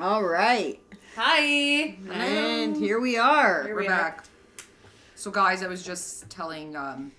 All right. Hi. And here we are. Here We're we are. back. So, guys, I was just telling um,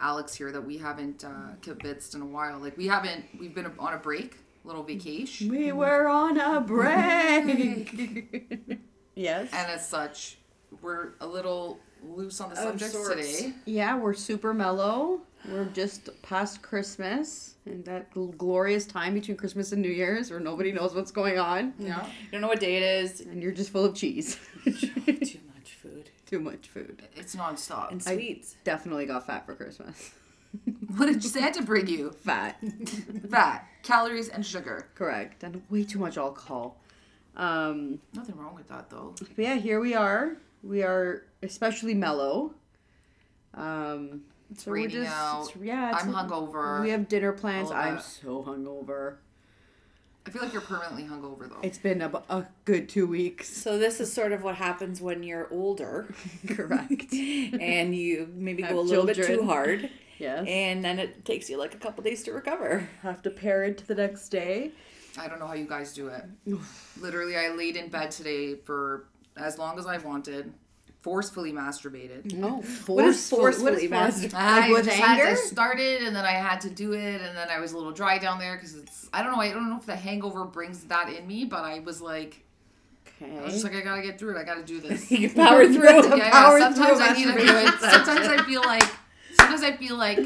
Alex here that we haven't uh, kibitzed in a while. Like, we haven't, we've been on a break, little vacation. We were on a break. yes. And as such, we're a little loose on the Of subject sorts. today. Yeah, we're super mellow. We're just past Christmas and that glorious time between Christmas and New Year's where nobody knows what's going on Yeah. You don't know what day it is. and you're just full of cheese. Too much food. Too much food. It's nonstop. And I- sweets. Definitely got fat for Christmas. what did you say? Had to bring you Fat. fat, calories, and sugar. Correct. And way too much alcohol. Um, Nothing wrong with that, though. but yeah, here we are. We are especially mellow. Um, It's so we're raining just, out. it's- yeah, it's, I'm hungover. We have dinner plans. I'm so hungover. I feel like you're permanently hungover, though. It's been a, a good two weeks. So this is sort of what happens when you're older Correct. and you maybe Have go a little bit too hard Yes. and then it takes you like a couple days to recover. have to parent to the next day. I don't know how you guys do it. Literally, I laid in bed today for as long as I wanted, forcefully masturbated. No, What is forceful- forcefully what is masturbate? I Like with just anger? had to start it, and then I had to do it, and then I was a little dry down there because it's. I don't know. I don't know if the hangover brings that in me, but I was like, Okay. I was Okay. just like, I gotta get through it. I gotta do this. You can power through. yeah, yeah. power Sometimes through I need to do it. Sometimes I feel like. Sometimes I feel like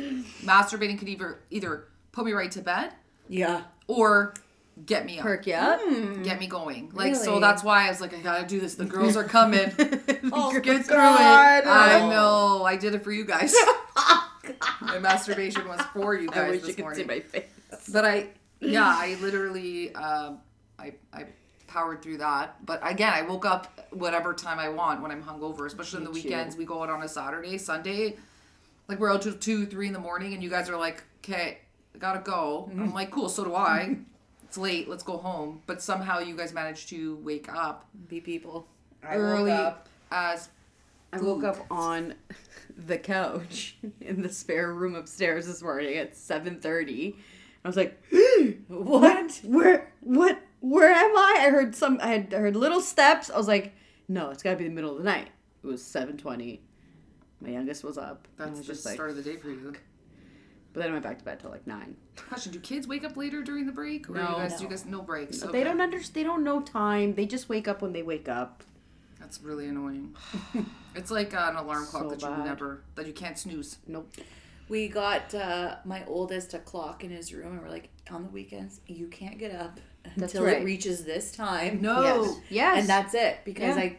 masturbating could either either put me right to bed Yeah. or get me up. Perk you up. Mm. get me hmm. going. Like so that's why I was like, I gotta do this. The girls are coming. Oh, Get through God. it. I oh. know. I did it for you guys. Oh, my masturbation was for you I guys wish this you could morning. see my face. But I, yeah, I literally, um, I, I powered through that. But again, I woke up whatever time I want when I'm hungover, especially on the weekends. We go out on a Saturday, Sunday, like we're out till two, three in the morning, and you guys are like, okay, gotta go. I'm mm-hmm. like, cool. So do I. It's late. Let's go home. But somehow you guys managed to wake up Be people. early as I woke up on the couch in the spare room upstairs this morning at seven thirty. I was like, What? Where? What? Where am I? I heard some. I had heard little steps. I was like, no, it's got to be the middle of the night. It was seven twenty. My youngest was up. that's was the just like, start of the day for you. But then I went back to bed till like nine. Question: Do kids wake up later during the break, or No. you guys do No. you guys no breaks? But They don't understand. They don't know time. They just wake up when they wake up. That's really annoying. it's like an alarm clock So that you bad. never that you can't snooze. Nope. We got uh, my oldest a clock in his room, and we're like, on the weekends, you can't get up That's until right. it reaches this time. No. Yes. Yes. And that's it. Because Yeah. I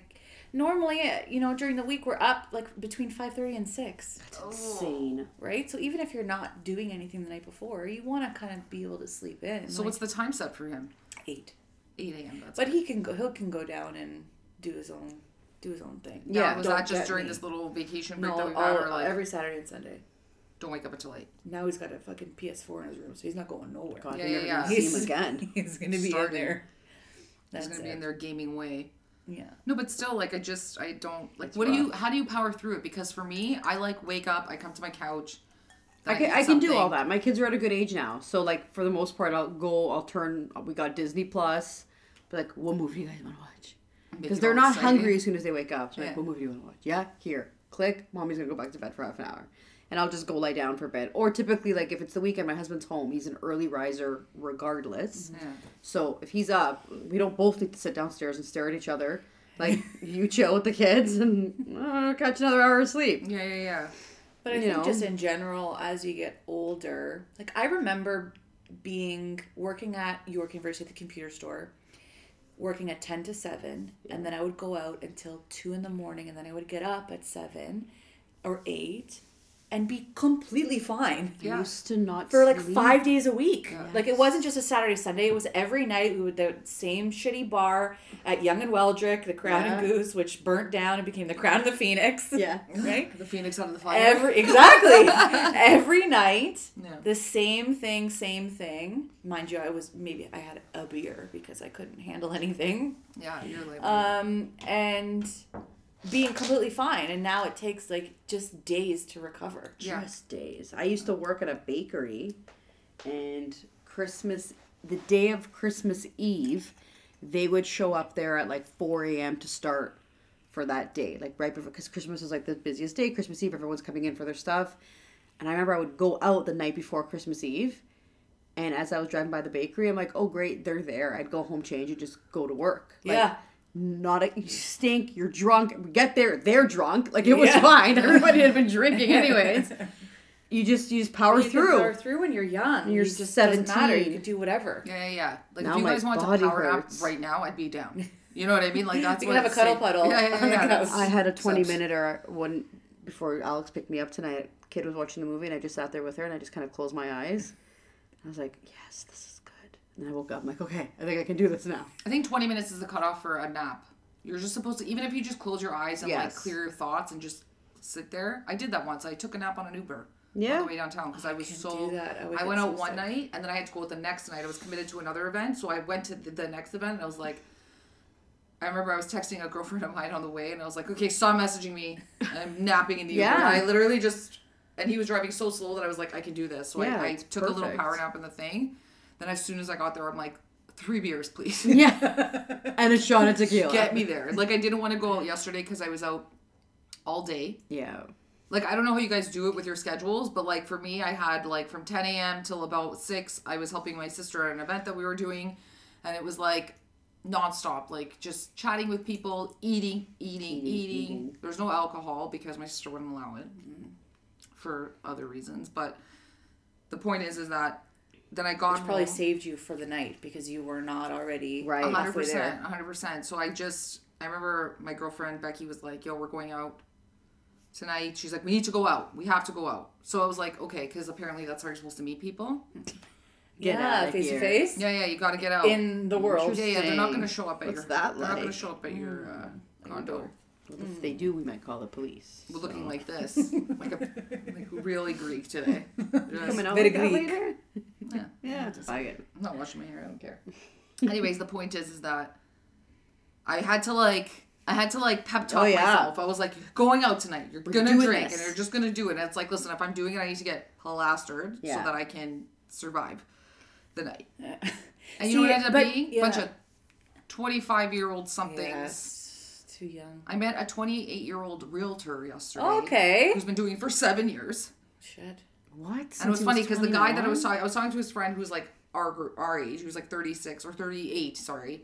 normally, you know, during the week, we're up like between 5.30 and 6, That's oh. insane. right? So even if you're not doing anything the night before, you want to kind of be able to sleep in. So like what's the time set for him? 8. Eight a.m. That's But he can go, he can go down and do his own, do his own thing. yeah. Yeah, Was don't that just during me. this little vacation break No, that we've all, had, or like every Saturday and Sunday. don't wake up until late. Now he's got a fucking PS4 in his room, so he's not going nowhere. God, Yeah, yeah, yeah. see him again. He's gonna be Starting. in there. He's gonna be in their gaming way. Yeah. No, but still, like I just I don't like. It's what do you? How do you power through it? Because for me, I like wake up, I come to my couch. I can, eat I can do all that. My kids are at a good age now, so like for the most part, I'll go. I'll turn. We got Disney Plus. Be like, what movie do you guys want to watch? Because they're not exciting. hungry as soon as they wake up. So Yeah. like, what movie do you want to watch? Yeah, here. Click. Mommy's gonna go back to bed for half an hour, and I'll just go lie down for a bit. Or typically, like if it's the weekend, my husband's home. He's an early riser, regardless. Yeah. So if he's up, we don't both need to sit downstairs and stare at each other. Like you chill with the kids and uh, catch another hour of sleep. Yeah, yeah, yeah. But I You think know? just in general, as you get older, like I remember being working at York University at the computer store, working at ten to seven, and then I would go out until two in the morning, and then I would get up at seven or eight, and be completely fine Yeah. Used to not for like sleep. five days a week. Yeah. Like it wasn't just a Saturday Sunday; it was every night. We would the same shitty bar at Yonge and Weldrick, the Crown and Goose, which burnt down and became the Crown and the Phoenix. Yeah. right. The phoenix out of the fire. Every exactly every night, Yeah. the same thing, same thing. Mind you, I was maybe I had a beer because I couldn't handle anything, Yeah, you're like. um, and being completely fine. And now it takes like just days to recover. Yeah. Just days. I used to work at a bakery, and Christmas the day of Christmas Eve, they would show up there at like 4 a.m. to start for that day, like right before, because Christmas is like the busiest day. Christmas Eve, everyone's coming in for their stuff. And I remember I would go out the night before Christmas Eve. And as I was driving by the bakery, I'm like, oh, great, they're there. I'd go home, change, and just go to work. Like, Yeah. Not a, you stink, you're drunk. We get there, they're drunk. Like, it was Yeah. fine. Everybody had been drinking, anyways. You just, you just power You can through. power through when you're young. You're you just doesn't matter. You 17. can do whatever. Yeah, yeah, yeah. Like Now if you guys want to power nap hurts. right now, I'd be down. You know what I mean? Like that's We what can have a it's cuddle saying. puddle Yeah, yeah, on the yeah. I had a 20 sucks. minute or one before Alex picked me up tonight. Kid was watching the movie and I just sat there with her and I just kind of closed my eyes. I was like, yes, this is good. And I woke up. I'm like, okay, I think I can do this now. I think 20 minutes is the cutoff for a nap. You're just supposed to, even if you just close your eyes and like Yes. clear your thoughts and just sit there. I did that once. I took a nap on an Uber Yeah. on the way downtown because I was can't so. do that. I would I get went so out one sick. night and then I had to go out the next night. I was committed to another event, so I went to the, the next event and I was like, I remember I was texting a girlfriend of mine on the way and I was like, okay, stop messaging me. I'm napping in the Uber. Yeah. And I literally just, and he was driving so slow that I was like, I can do this. So Yeah, I, I it's took a little perfect. power nap in the thing. Then as soon as I got there, I'm like, three beers, please. Yeah. and a shot of tequila. Get me there. Like I didn't want to go out yesterday because I was out all day. Yeah. Like I don't know how you guys do it with your schedules, but like for me, I had like from 10 a.m. till about six. I was helping my sister at an event that we were doing, and it was like nonstop, like just chatting with people, eating, eating, eating. eating. There's no alcohol because my sister wouldn't allow it mm-hmm. for other reasons. But the point is, is that then I got Which probably home. saved you for the night because you were not already Right. 100%. hundred percent. So I just, I remember my girlfriend Becky was like, "Yo, we're going out tonight." She's like, "We need to go out. We have to go out." So I was like, "Okay," because apparently that's how you're supposed to meet people. Get yeah, outta face to face Yeah, yeah, you got to get out. in the world. yeah, yeah, they're not going to show up at What's your. that they're not going to show up at your uh, condo. Well, if they do, we might call the police. We're so. looking like this, like a like really Greek today. Just- Coming out Very like Greek. later? yeah. Yeah. Buy it. I'm not washing my hair. I don't care. Anyways, the point is, is that I had to like, I had to like pep talk Oh, yeah. myself. I was like, going out tonight. You're We're gonna drink, this. and you're just gonna do it. And it's like, listen, if I'm doing it, I need to get plastered so that I can survive the night. Yeah. And you know what it ended up but- being? yeah. Bunch of 25 year old somethings. Yes, too young. I met a 28 year old realtor yesterday. Okay. Who's been doing it for seven years. Shit. What? And it was funny because the guy that I was talking, I was talking to his friend who's like our gr- our age, he was like 36 or 38, sorry.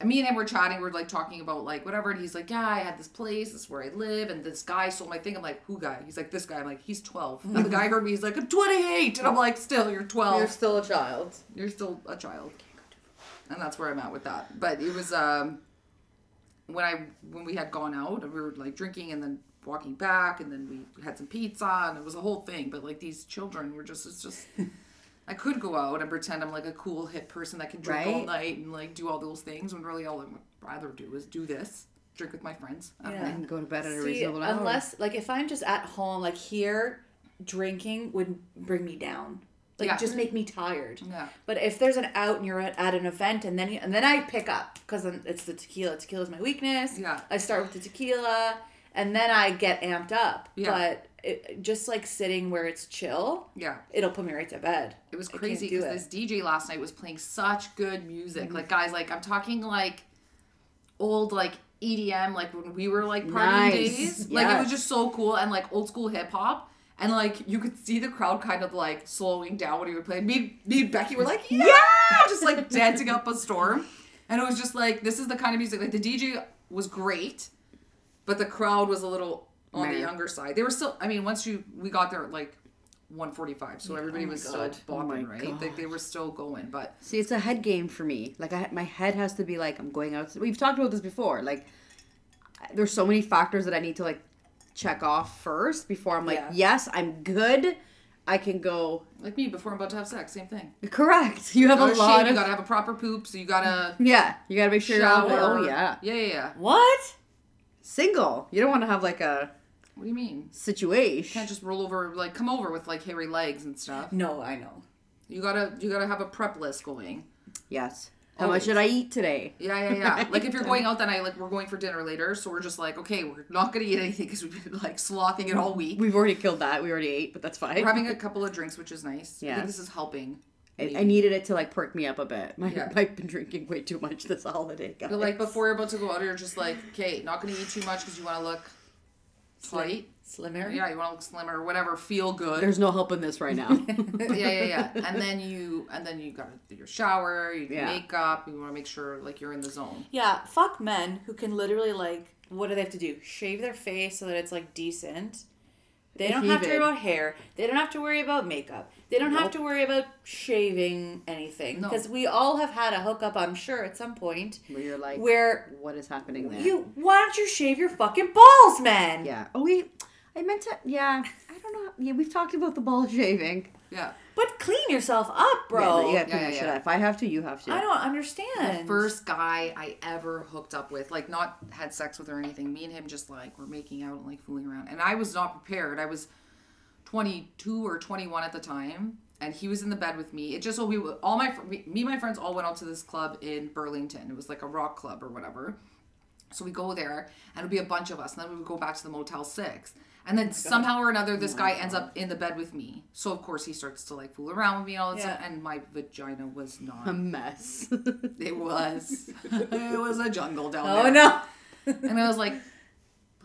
And me and him were chatting, we are like talking about like whatever, and he's like, Yeah, I had this place, this is where I live, and this guy sold my thing. I'm like, Who guy? He's like, This guy. I'm like, He's 12. And the guy heard me, he's like, I'm 28. And I'm like, Still, you're 12. You're still a child. You're still a child. And that's where I'm at with that. But it was um when I when we had gone out and we were like drinking and then walking back and then we had some pizza and it was a whole thing. But like these children were just it's just I could go out and pretend I'm like a cool hip person that can drink all night and like do all those things when really all I would rather do is do this. Drink with my friends. I don't Yeah. And go to bed at a See, reasonable hour. unless like if I'm just at home, like here, drinking would bring me down. Like Yeah. just make me tired. Yeah. But if there's an out and you're at, at an event and then you, and then I pick up because it's the tequila. Tequila's my weakness. Yeah. I start with the tequila and then I get amped up. Yeah. But it, just like sitting where it's chill, Yeah. it'll put me right to bed. It was crazy because this DJ last night was playing such good music. Mm-hmm. Like guys, like I'm talking like old like EDM, like when we were like partying Nice. days. Like it was just so cool and like old school hip hop. And like you could see the crowd kind of like slowing down when he would play. Me, me and Becky were like, yeah, just like dancing up a storm. And it was just like this is the kind of music like the DJ was great, but the crowd was a little on the younger side. They were still. I mean, once you we got there at like 145, so oh everybody oh was God. still Oh bopping, right? Like they were still going, but See, it's a head game for me. Like, I, my head has to be like, I'm going out. We've talked about this before. Like, there's so many factors that I need to like check off first before I'm like, Yeah. yes, I'm good. I can go. like me before I'm about to have sex, same thing. Correct. You have You a gotta lot you gotta have a proper poop, so you gotta yeah, you gotta make sure you're all. shower. Oh yeah, yeah, yeah, yeah. What? single. You don't want to have like a What do you mean? situation. can't just roll over, like come over with like hairy legs and stuff. No, I know. You gotta, you gotta have a prep list going. yes. How Always. much did I eat today? Yeah, yeah, yeah. like if you're going out that night, like we're going for dinner later, so we're just like, okay, we're not gonna eat anything because we've been like slothing it all week. We've already killed that. We already ate, but that's fine. We're having a couple of drinks, which is nice. I think this is helping. I, I needed it to like perk me up a bit. My, Yeah. I've been drinking way too much this holiday, guys. But like before you're about to go out, you're just like, okay, not gonna eat too much because you want to look slight. Slimmer. Yeah, you want to look slimmer or whatever, feel good. There's no help in this right now. yeah, yeah, yeah. And then you, and then you got to do your shower, you do Yeah. makeup. You want to make sure like you're in the zone. Yeah, fuck men who can literally like what do they have to do? Shave their face so that it's like decent. They don't have to worry about hair. They don't have to worry about makeup. They don't have to worry about shaving anything No. because we all have had a hookup, I'm sure, at some point where you're like, where what is happening there? you why don't you shave your fucking balls, man? yeah. Oh, we. I meant to. Yeah. I don't know. Yeah, we've talked about the ball shaving. Yeah. But clean yourself up, bro. Yeah, but you have to Yeah, yeah, yeah. If I have to, you have to. I don't understand. The first guy I ever hooked up with, like not had sex with or anything. Me and him just like were making out and like fooling around. And I was not prepared. I was 22 or 21 at the time, and he was in the bed with me. It just so we all my me and my friends all went out to this club in Burlington. It was like a rock club or whatever. So we go there, and it'd be a bunch of us, and then we would go back to the Motel Six. And then oh somehow or another, this guy ends up in the bed with me. So of course he starts to like fool around with me and all that Yeah. stuff. And my vagina was not a mess. it was. it was a jungle down Oh there. Oh no. And I was like,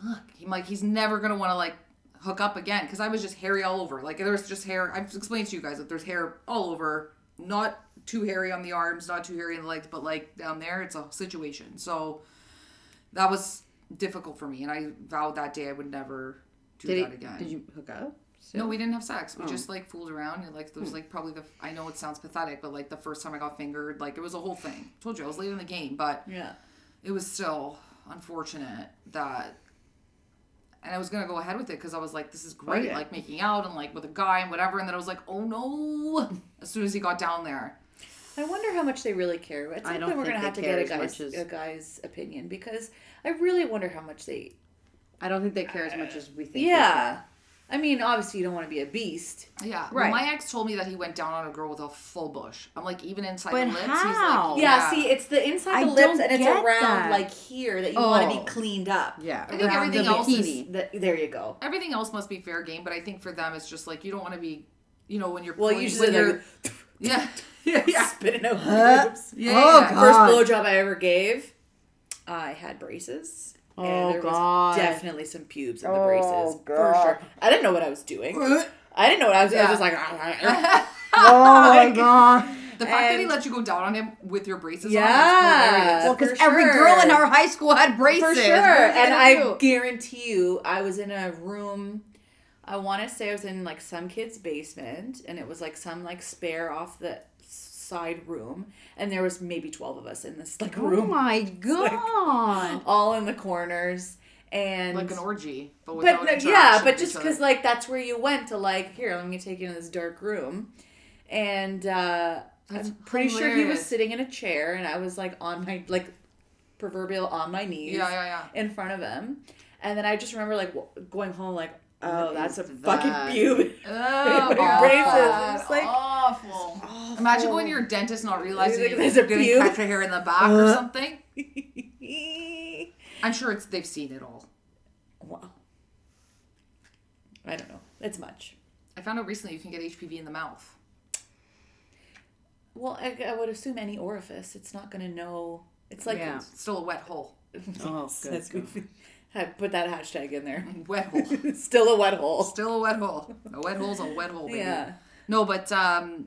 fuck. I'm like, he's never gonna want to like hook up again because I was just hairy all over. Like there was just hair. I've explained to you guys that there's hair all over. Not too hairy on the arms, not too hairy on the legs, but like down there, it's a situation. So that was difficult for me, and I vowed that day I would never do did, that again. did you hook up? No, we didn't have sex. We Oh. just like fooled around. And, like it was hmm. like probably the. I know it sounds pathetic, but like the first time I got fingered, like it was a whole thing. told you I was late in the game, but Yeah. it was still unfortunate that. And I was gonna go ahead with it because I was like, "This is great, yeah. like making out and like with a guy and whatever." And then I was like, "Oh no!" As soon as he got down there, I wonder how much they really care. At some I don't point, we're think gonna have to get a guy's as- a guy's opinion because I really wonder how much they. I don't think they care as much uh, as we think. they Yeah, I mean, obviously, you don't want to be a beast. yeah. Right. Well, my ex told me that he went down on a girl with a full bush. I'm like, even inside But the lips, how? he's like, Yeah, see, it's the inside I the lips and it's around that. like here that you want to Oh. be cleaned up. Yeah. I think everything the else is- The- there you go. everything else must be fair game, but I think for them it's just like you don't want to be, you know, when you're Well, when usually they're you're yeah yeah yeah spitting out Huh? boobs. yeah. Oh, yeah. God. First blowjob I ever gave, I had braces. Oh, and there God. was definitely some pubes in the Oh, braces. For sure. I didn't know what I was doing. I didn't know what I was doing. I was just like, Oh my god. The fact that he let you go down on him with your braces Yeah. on is hilarious. Well, for because every girl in our high school had braces. For sure. What are they And I do? guarantee you, I was in a room. I want to say I was in like some kid's basement, and it was like some like spare off the side room, and there was maybe twelve of us in this like room. Oh my god. all in the corners, and like an orgy, but but without no, yeah, but just because like that's where you went to like here, let me take you in this dark room, and uh, That's I'm pretty sure he was sitting in a chair, and I was like on my like proverbial on my knees yeah, yeah, yeah. in front of him. And then I just remember like w- going home like, oh, What that's a is fucking that? pube. Oh, Braces. awful. It's like- awful. Imagine going to your dentist not realizing Like, there's a didn't pube. catch a hair in the back or Uh. something. I'm sure it's they've seen it all. wow. I don't know. It's much. I found out recently you can get HPV in the mouth. Well, I, I would assume any orifice, it's not going to know. It's like Yeah. It's still a wet hole. Oh, good. That's good. Had- Put that hashtag in there. Wet hole. Still a wet hole. Still a wet hole. A wet hole's a wet hole, baby. Yeah. No, but um,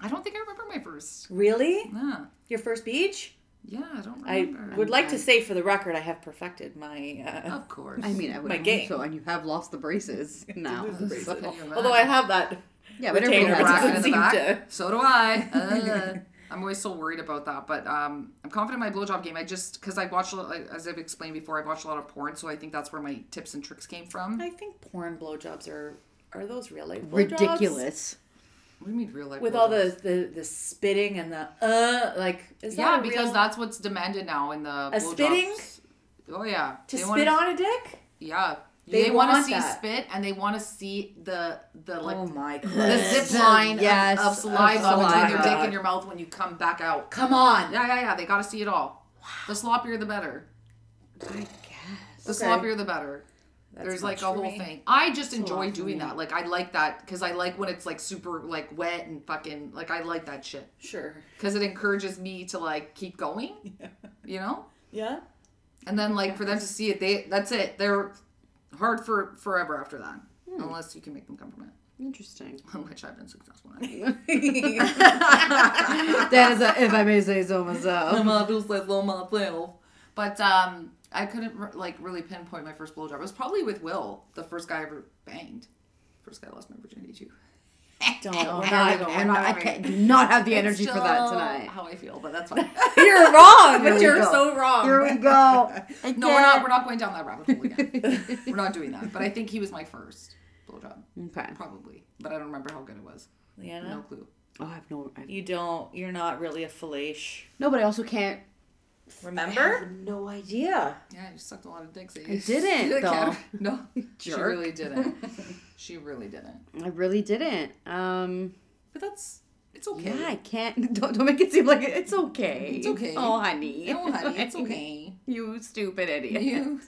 I don't think I remember my first. Really? Yeah, Your first beach? yeah, I don't remember. I would like to say for the record, I have perfected my. Uh, Of course. I mean, I would My hope game. so, and you have lost the braces now. the braces. So- although I have that. yeah, but everybody Retainer has bracket in the doesn't seem back. So do I. Uh, I'm always so worried about that, but um, I'm confident in my blowjob game. I just because I watched, a lot- like, as I've explained before, I watched a lot of porn, so I think that's where my tips and tricks came from. I think porn blowjobs are are those real life blowjobs? Ridiculous. What do you mean real life? with all the, the the spitting and the uh like is yeah, that because real, that's what's demanded now in the A blowjobs. spitting? Oh yeah, to They spit wanna- on a dick? Yeah, They they, want to see that. spit and they want to see the the like oh my the zip line Yes, of, of of saliva between your dick saliva. and your mouth when you come back out. Come on! Yeah, yeah, yeah. They got to see it all. Wow. The sloppier, the better. I guess. The Okay. sloppier, the better. That's There's like a whole me. thing. I just a enjoy doing that. Like I like that because I like when it's like super like wet and fucking like I like that shit Sure. because it encourages me to like keep going. Yeah. You know. Yeah. And then like for them to see it, they that's it. They're hard for forever after that, Hmm. unless you can make them come from it. Interesting. it, which I've been successful at. that is, a, if I may say so myself. But um, I couldn't re- like really pinpoint my first blowjob. It was probably with Will, the first guy I ever banged. First guy I lost my virginity to. Don't. We're I, not. I'm not, I can't, do not have the energy for that tonight. How I feel, but that's fine. You're wrong, but you're go. so wrong. Here we go. I no, we're not. We're not going down that rabbit hole again. we're not doing that. But I think he was my first blowjob, Okay. probably. But I don't remember how good it was. Leanna, No clue. Oh, I have no. I, you don't. You're not really a fellation. no, but I also can't. I Remember? have no idea. Yeah, you sucked a lot of dicks. I didn't, though. No, she really didn't. She really didn't. I really didn't. Um. But that's it's okay. Yeah, I can't. Don't don't make it seem like it- it's okay. It's okay. Oh, honey. No, honey, it's okay. you stupid idiot. You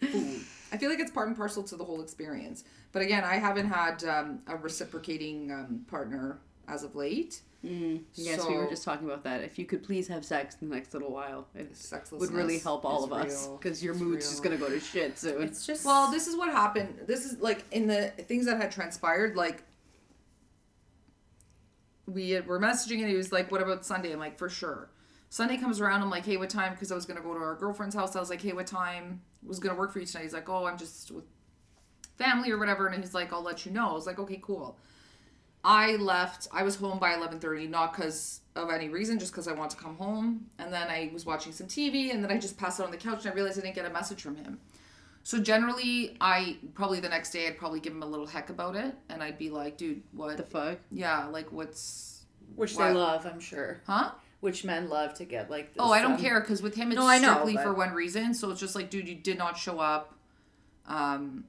fool. I feel like it's part and parcel to the whole experience. But again, I haven't had um, a reciprocating um, partner as of late. Mm, yes, we were just talking about that. If you could please have sex in the next little while, it would really help all is of us because your It's mood's real. just gonna go to shit soon. It's just. Well, this is what happened. This is like in the things that had transpired. Like we had, were messaging, and he was like, "What about Sunday?" I'm like, "For sure." Sunday comes around. I'm like, "Hey, what time?" Because I was gonna go to our girlfriend's house. I was like, "Hey, what time was gonna work for you tonight?" He's like, "Oh, I'm just with family or whatever." And he's like, "I'll let you know." I was like, "Okay, cool." I left. I was home by 11:30, not because of any reason, just because I want to come home. And then I was watching some TV, and then I just passed out on the couch, and I realized I didn't get a message from him. So generally, I probably the next day I'd probably give him a little heck about it, and I'd be like, "Dude, what? the fuck? yeah, like what's which What? they love, I'm sure. huh? Which men love to get like. This, Oh, I don't um, care because with him it's No, I know, strictly but- for one reason. So it's just like, dude, you did not show up um,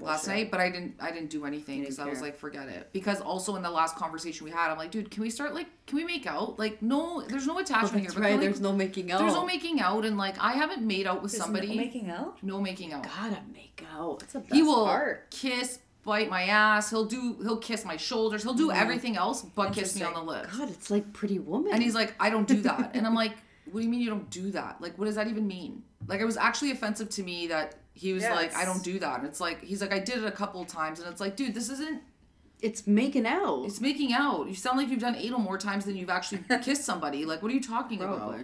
last bullshit. night, but I didn't. I didn't do anything because I was like, forget it. Because also in the last conversation we had, I'm like, dude, can we start like, can we make out? Like, no, there's no attachment here. Right. we- There's no making out. there's no making out, and like I haven't made out with There's no somebody. making out. no making out. Gotta make out. It's a best he will part. kiss, bite my ass. He'll do. He'll kiss my shoulders. He'll do everything else but kiss me on the lips. God, it's like Pretty Woman. And he's like, I don't do that. and I'm like, What do you mean you don't do that? Like, what does that even mean? Like, it was actually offensive to me that he was Yeah, like, I don't do that. And it's like, he's like, I did it a couple of times, and it's like, dude, this isn't. it's making out. It's making out. You sound like you've done anal more times than you've actually kissed somebody. Like, what are you talking about?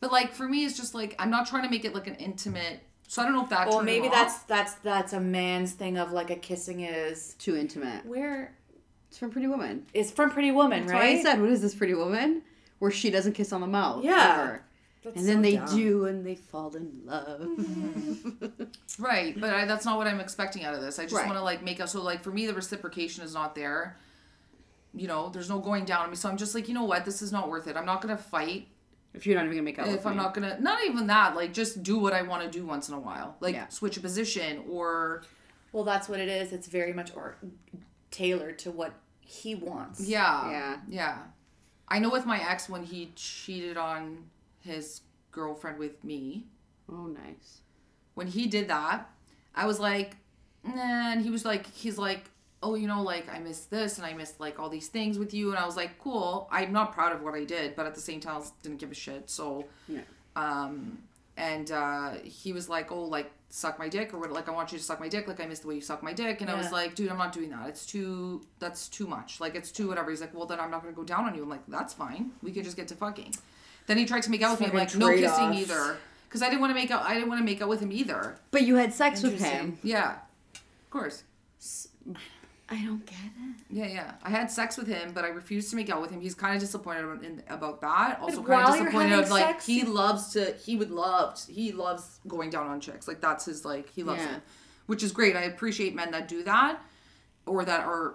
But like for me, it's just like I'm not trying to make it like an intimate. So I don't know if that. Well, maybe that's that's that's a man's thing of like a kissing is Too intimate. where It's from Pretty Woman. it's from Pretty Woman, That's right? I said, what is this Pretty Woman? Where she doesn't kiss on the mouth. Yeah. ever. That's And then so they dumb. do, and they fall in love. Mm-hmm. Right, but I, that's not what I'm expecting out of this. I just Right. want to like make a so like for me the reciprocation is not there. You know, there's no going down on me, so I'm just like, you know what, this is not worth it. I'm not gonna fight if you're not even gonna make out with if I'm me. not gonna. Not even that. Like, just do what I want to do once in a while. Like, Yeah. switch a position or Well, that's what it is. It's very much or tailored to what he wants. yeah, Yeah. yeah. I know with my ex when he cheated on his girlfriend with me. Oh, nice. when he did that, I was like, nah. And he was like, he's like, oh, you know, like I missed this and I missed like all these things with you. And I was like, cool. I'm not proud of what I did, but at the same time, I didn't give a shit. So, Yeah. um, and uh, he was like, oh, like suck my dick or what? Like I want you to suck my dick. Like I missed the way you suck my dick. And I was like, dude, I'm not doing that. It's too. That's too much. Like it's too whatever. He's like, well, then I'm not gonna go down on you. I'm like, that's fine. We could just get to fucking. Then he tried to make out with me. I'm like, no kissing trade-offs. either. Because I didn't want to make out. I didn't want to make out with him either. But you had sex with him. Yeah, of course. I don't get it. Yeah, yeah. I had sex with him, but I refused to make out with him. He's kind of disappointed about, in, about that. Also, But kind while of disappointed of like sex, he loves to. He would love. He loves going down on chicks. Like that's his like. He loves Yeah. it, which is great. I appreciate men that do that, or that are,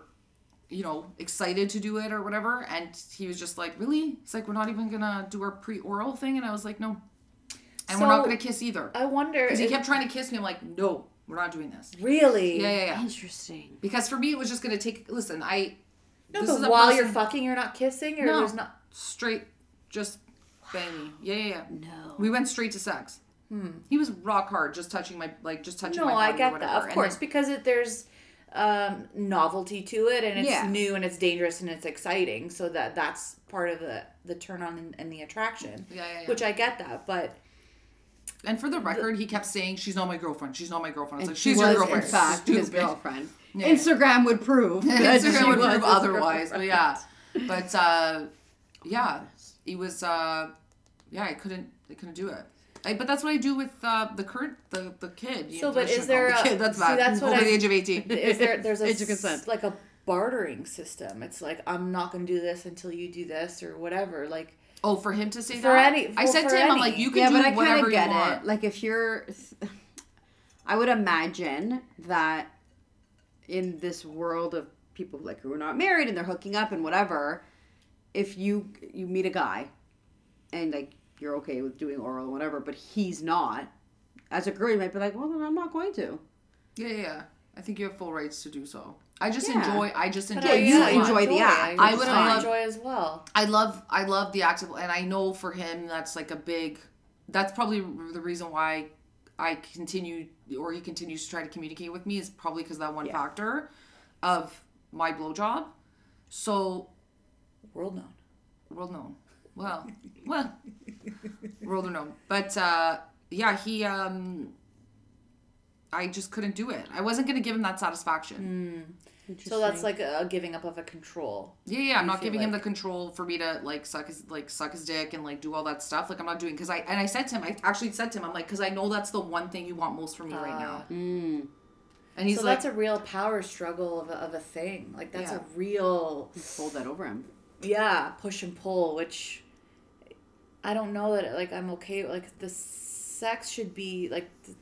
you know, excited to do it or whatever. And he was just like, really? He's like, we're not even gonna do our pre-oral thing, and I was like, no. And we're not gonna kiss either. I wonder. Because he kept trying to kiss me. I'm like, no, we're not doing this. really. Yeah, yeah, yeah. Interesting. Because for me, it was just gonna take. Listen, I. No, this is but a while you're fucking, you're not kissing, or No. there's not. straight, just bang me. Yeah, yeah, yeah. No. We went straight to sex. Hmm. He was rock hard, just touching my like just touching my No, body I or get whatever. that, of And course, then- because it, there's um, novelty to it, and it's Yeah. new and it's dangerous and it's exciting. So that that's part of the the turn on and, and the attraction. Yeah, yeah, yeah. Which I get that, but and for the record, he kept saying, "She's not my girlfriend. She's not my girlfriend." It's like she's your girlfriend. in fact, his girlfriend. Yeah. Instagram would prove. Instagram she would was prove otherwise, but yeah. But uh, yeah, he was. Uh, yeah, I couldn't. I couldn't do it. I, but that's what I do with uh, the current the the kid. So, but is there call him the a- kid? That's see, bad. that's what over I- the age of eighteen. is there there's a Age of s- consent. like a bartering system? It's like I'm not going to do this until you do this or whatever. Like Oh, for him to say For that. any- I said for to him, I'm like, you can yeah, do but I whatever kind of get you want. it. Like if you're, I would imagine that in this world of people like who are not married and they're hooking up and whatever, if you you meet a guy, and like you're okay with doing oral or whatever, but he's not, as a girl you might be like, well then I'm not going to. Yeah, yeah, yeah. I think you have full rights to do so. I just Yeah. enjoy. I just but enjoy. I- you yeah, enjoy the act, I which would is I fine. love- enjoy as well. I love I love the active and I know for him that's like a big that's probably the reason why I continue or he continues to try to communicate with me is probably because that one Yeah. factor of my blowjob. So World known. world known. Well, well, world known. But uh, yeah, he um, I just couldn't do it. I wasn't gonna give him that satisfaction. So that's like a, a giving up of a control. Yeah, yeah, I'm not feel giving him the control for me to like suck his like suck his dick and like do all that stuff. Like I'm not doing because I and I said to him, I actually said to him, I'm like, because I know that's the one thing you want most from me right now. Mm. And he's so like, that's a real power struggle of a, of a thing. Like that's Yeah. a real Hold that over him. yeah push and pull, which I don't know that like I'm okay. Like the sex should be like the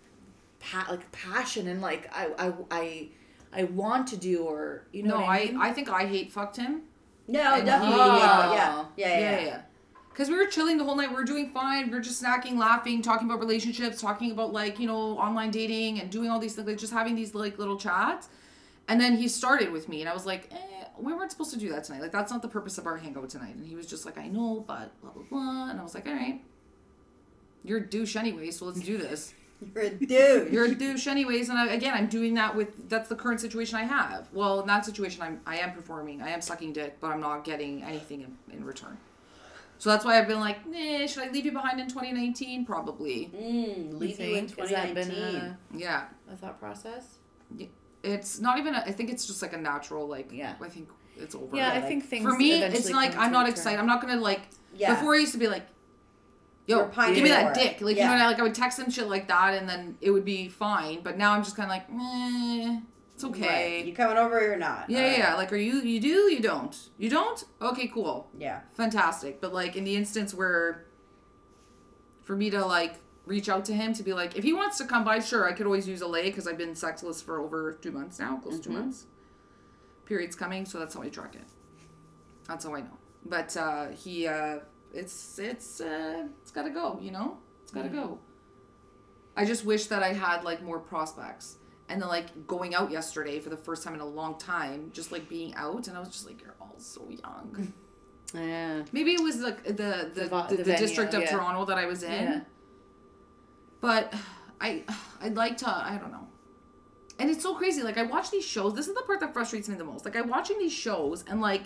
pa- like passion and like I I I I want to do or you know no, what I I mean. I think I hate fucked him. No, And definitely. he- yeah, yeah, yeah, Yeah, yeah. Because we were chilling the whole night. We were doing fine. We were just snacking, laughing, talking about relationships, talking about like, you know, online dating and doing all these things, like just having these like little chats. And then he started with me and I was like, eh, we weren't supposed to do that tonight. Like that's not the purpose of our hangout tonight. And he was just like, I know, but blah blah blah. And I was like, all right. You're a douche anyway, so let's do this. You're a dude. You're a douche anyways, and I, again, I'm doing that with that's the current situation I have. Well, in that situation, I'm I am performing, I am sucking dick, but I'm not getting anything in, in return. So that's why I've been like, nah, should I leave you behind in 2019? Probably. Mm, leave you in think? Has that been 2019. Yeah, a thought process? It's not even. A, I think it's just like a natural. Like, Yeah. I think it's over. Yeah, I like, think things For me, it's like I'm not a term. excited. I'm not gonna like. Yeah. Before I used to be like, yo, give me that for dick. Like you know, what I, like I would text them shit like that, and then it would be fine. But now I'm just kind of like, meh, it's okay. Right. You coming over or not? Yeah, yeah, yeah. Like, are you? You do? You don't? You don't? Okay, cool, Yeah. fantastic. But like in the instance where, for me to like reach out to him to be like, if he wants to come by, sure, I could always use a lay because I've been sexless for over two months now, close to two months. Period's coming, so that's how I track it. That's how I know. But uh he, uh it's it's uh it's gotta go. You know, it's gotta go. I just wish that I had like more prospects. And then like going out yesterday for the first time in a long time, just like being out, and I was just like, "You're all so young." Yeah. Maybe it was like the the the, the, the venue, district of yeah. Toronto that I was in. Yeah. But I I'd like to I don't know. And it's so crazy. Like I watch these shows. This is the part that frustrates me the most. Like I'm watching these shows and like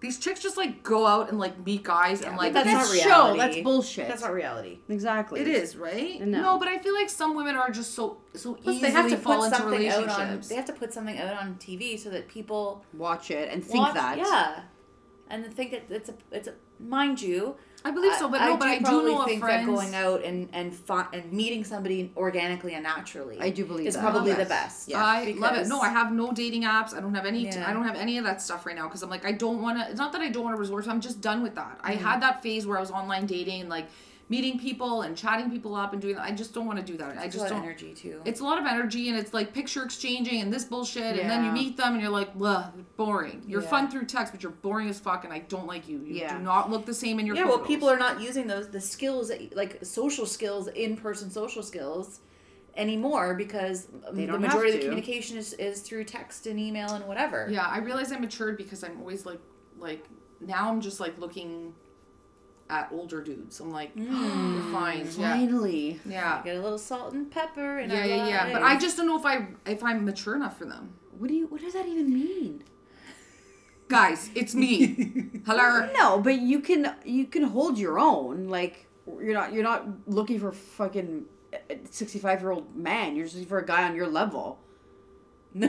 these chicks just like go out and like meet guys and like that's That's not show. That's bullshit. That's not reality. exactly. it is right. No. No, but I feel like some women are just so so Plus, easily they have to fall put into something out relationships. on. They have to put something out on TV so that people Watch it and think watch, that. Yeah, and think that it's a it's a mind you. I believe so, but no, but I do probably know of think friends. that going out and and fi- and meeting somebody organically and naturally. I do believe is that. probably the best. Yes. I love it. No, I have no dating apps. I don't have any. Yeah. I don't have any of that stuff right now because I'm like I don't want to. It's not that I don't want to resort to. I'm just done with that. I mm-hmm. had that phase where I was online dating and like meeting people and chatting people up and doing that. I just don't want to do that. I It's a just lot of don't. energy too. It's a lot of energy and it's like picture exchanging and this bullshit and then you meet them and you're like, Ugh, boring. You're Yeah. fun through text, but you're boring as fuck and I don't like you. You Yeah. do not look the same in your yeah, well, people are not using those the skills that, like social skills, in person social skills anymore because um, the majority of the communication is, is through text and email and whatever. Yeah, I realize I matured because I'm always like like now I'm just like looking at older dudes. I'm like, Mm. fine. Yeah. Finally. Yeah. Get a little salt and pepper and Yeah, yeah, yeah. But I just don't know if I if I'm mature enough for them. What do you? What does that even mean? Guys, it's me. Hello. No, but you can you can hold your own. Like you're not you're not looking for fucking sixty five year old man. You're just looking for a guy on your level.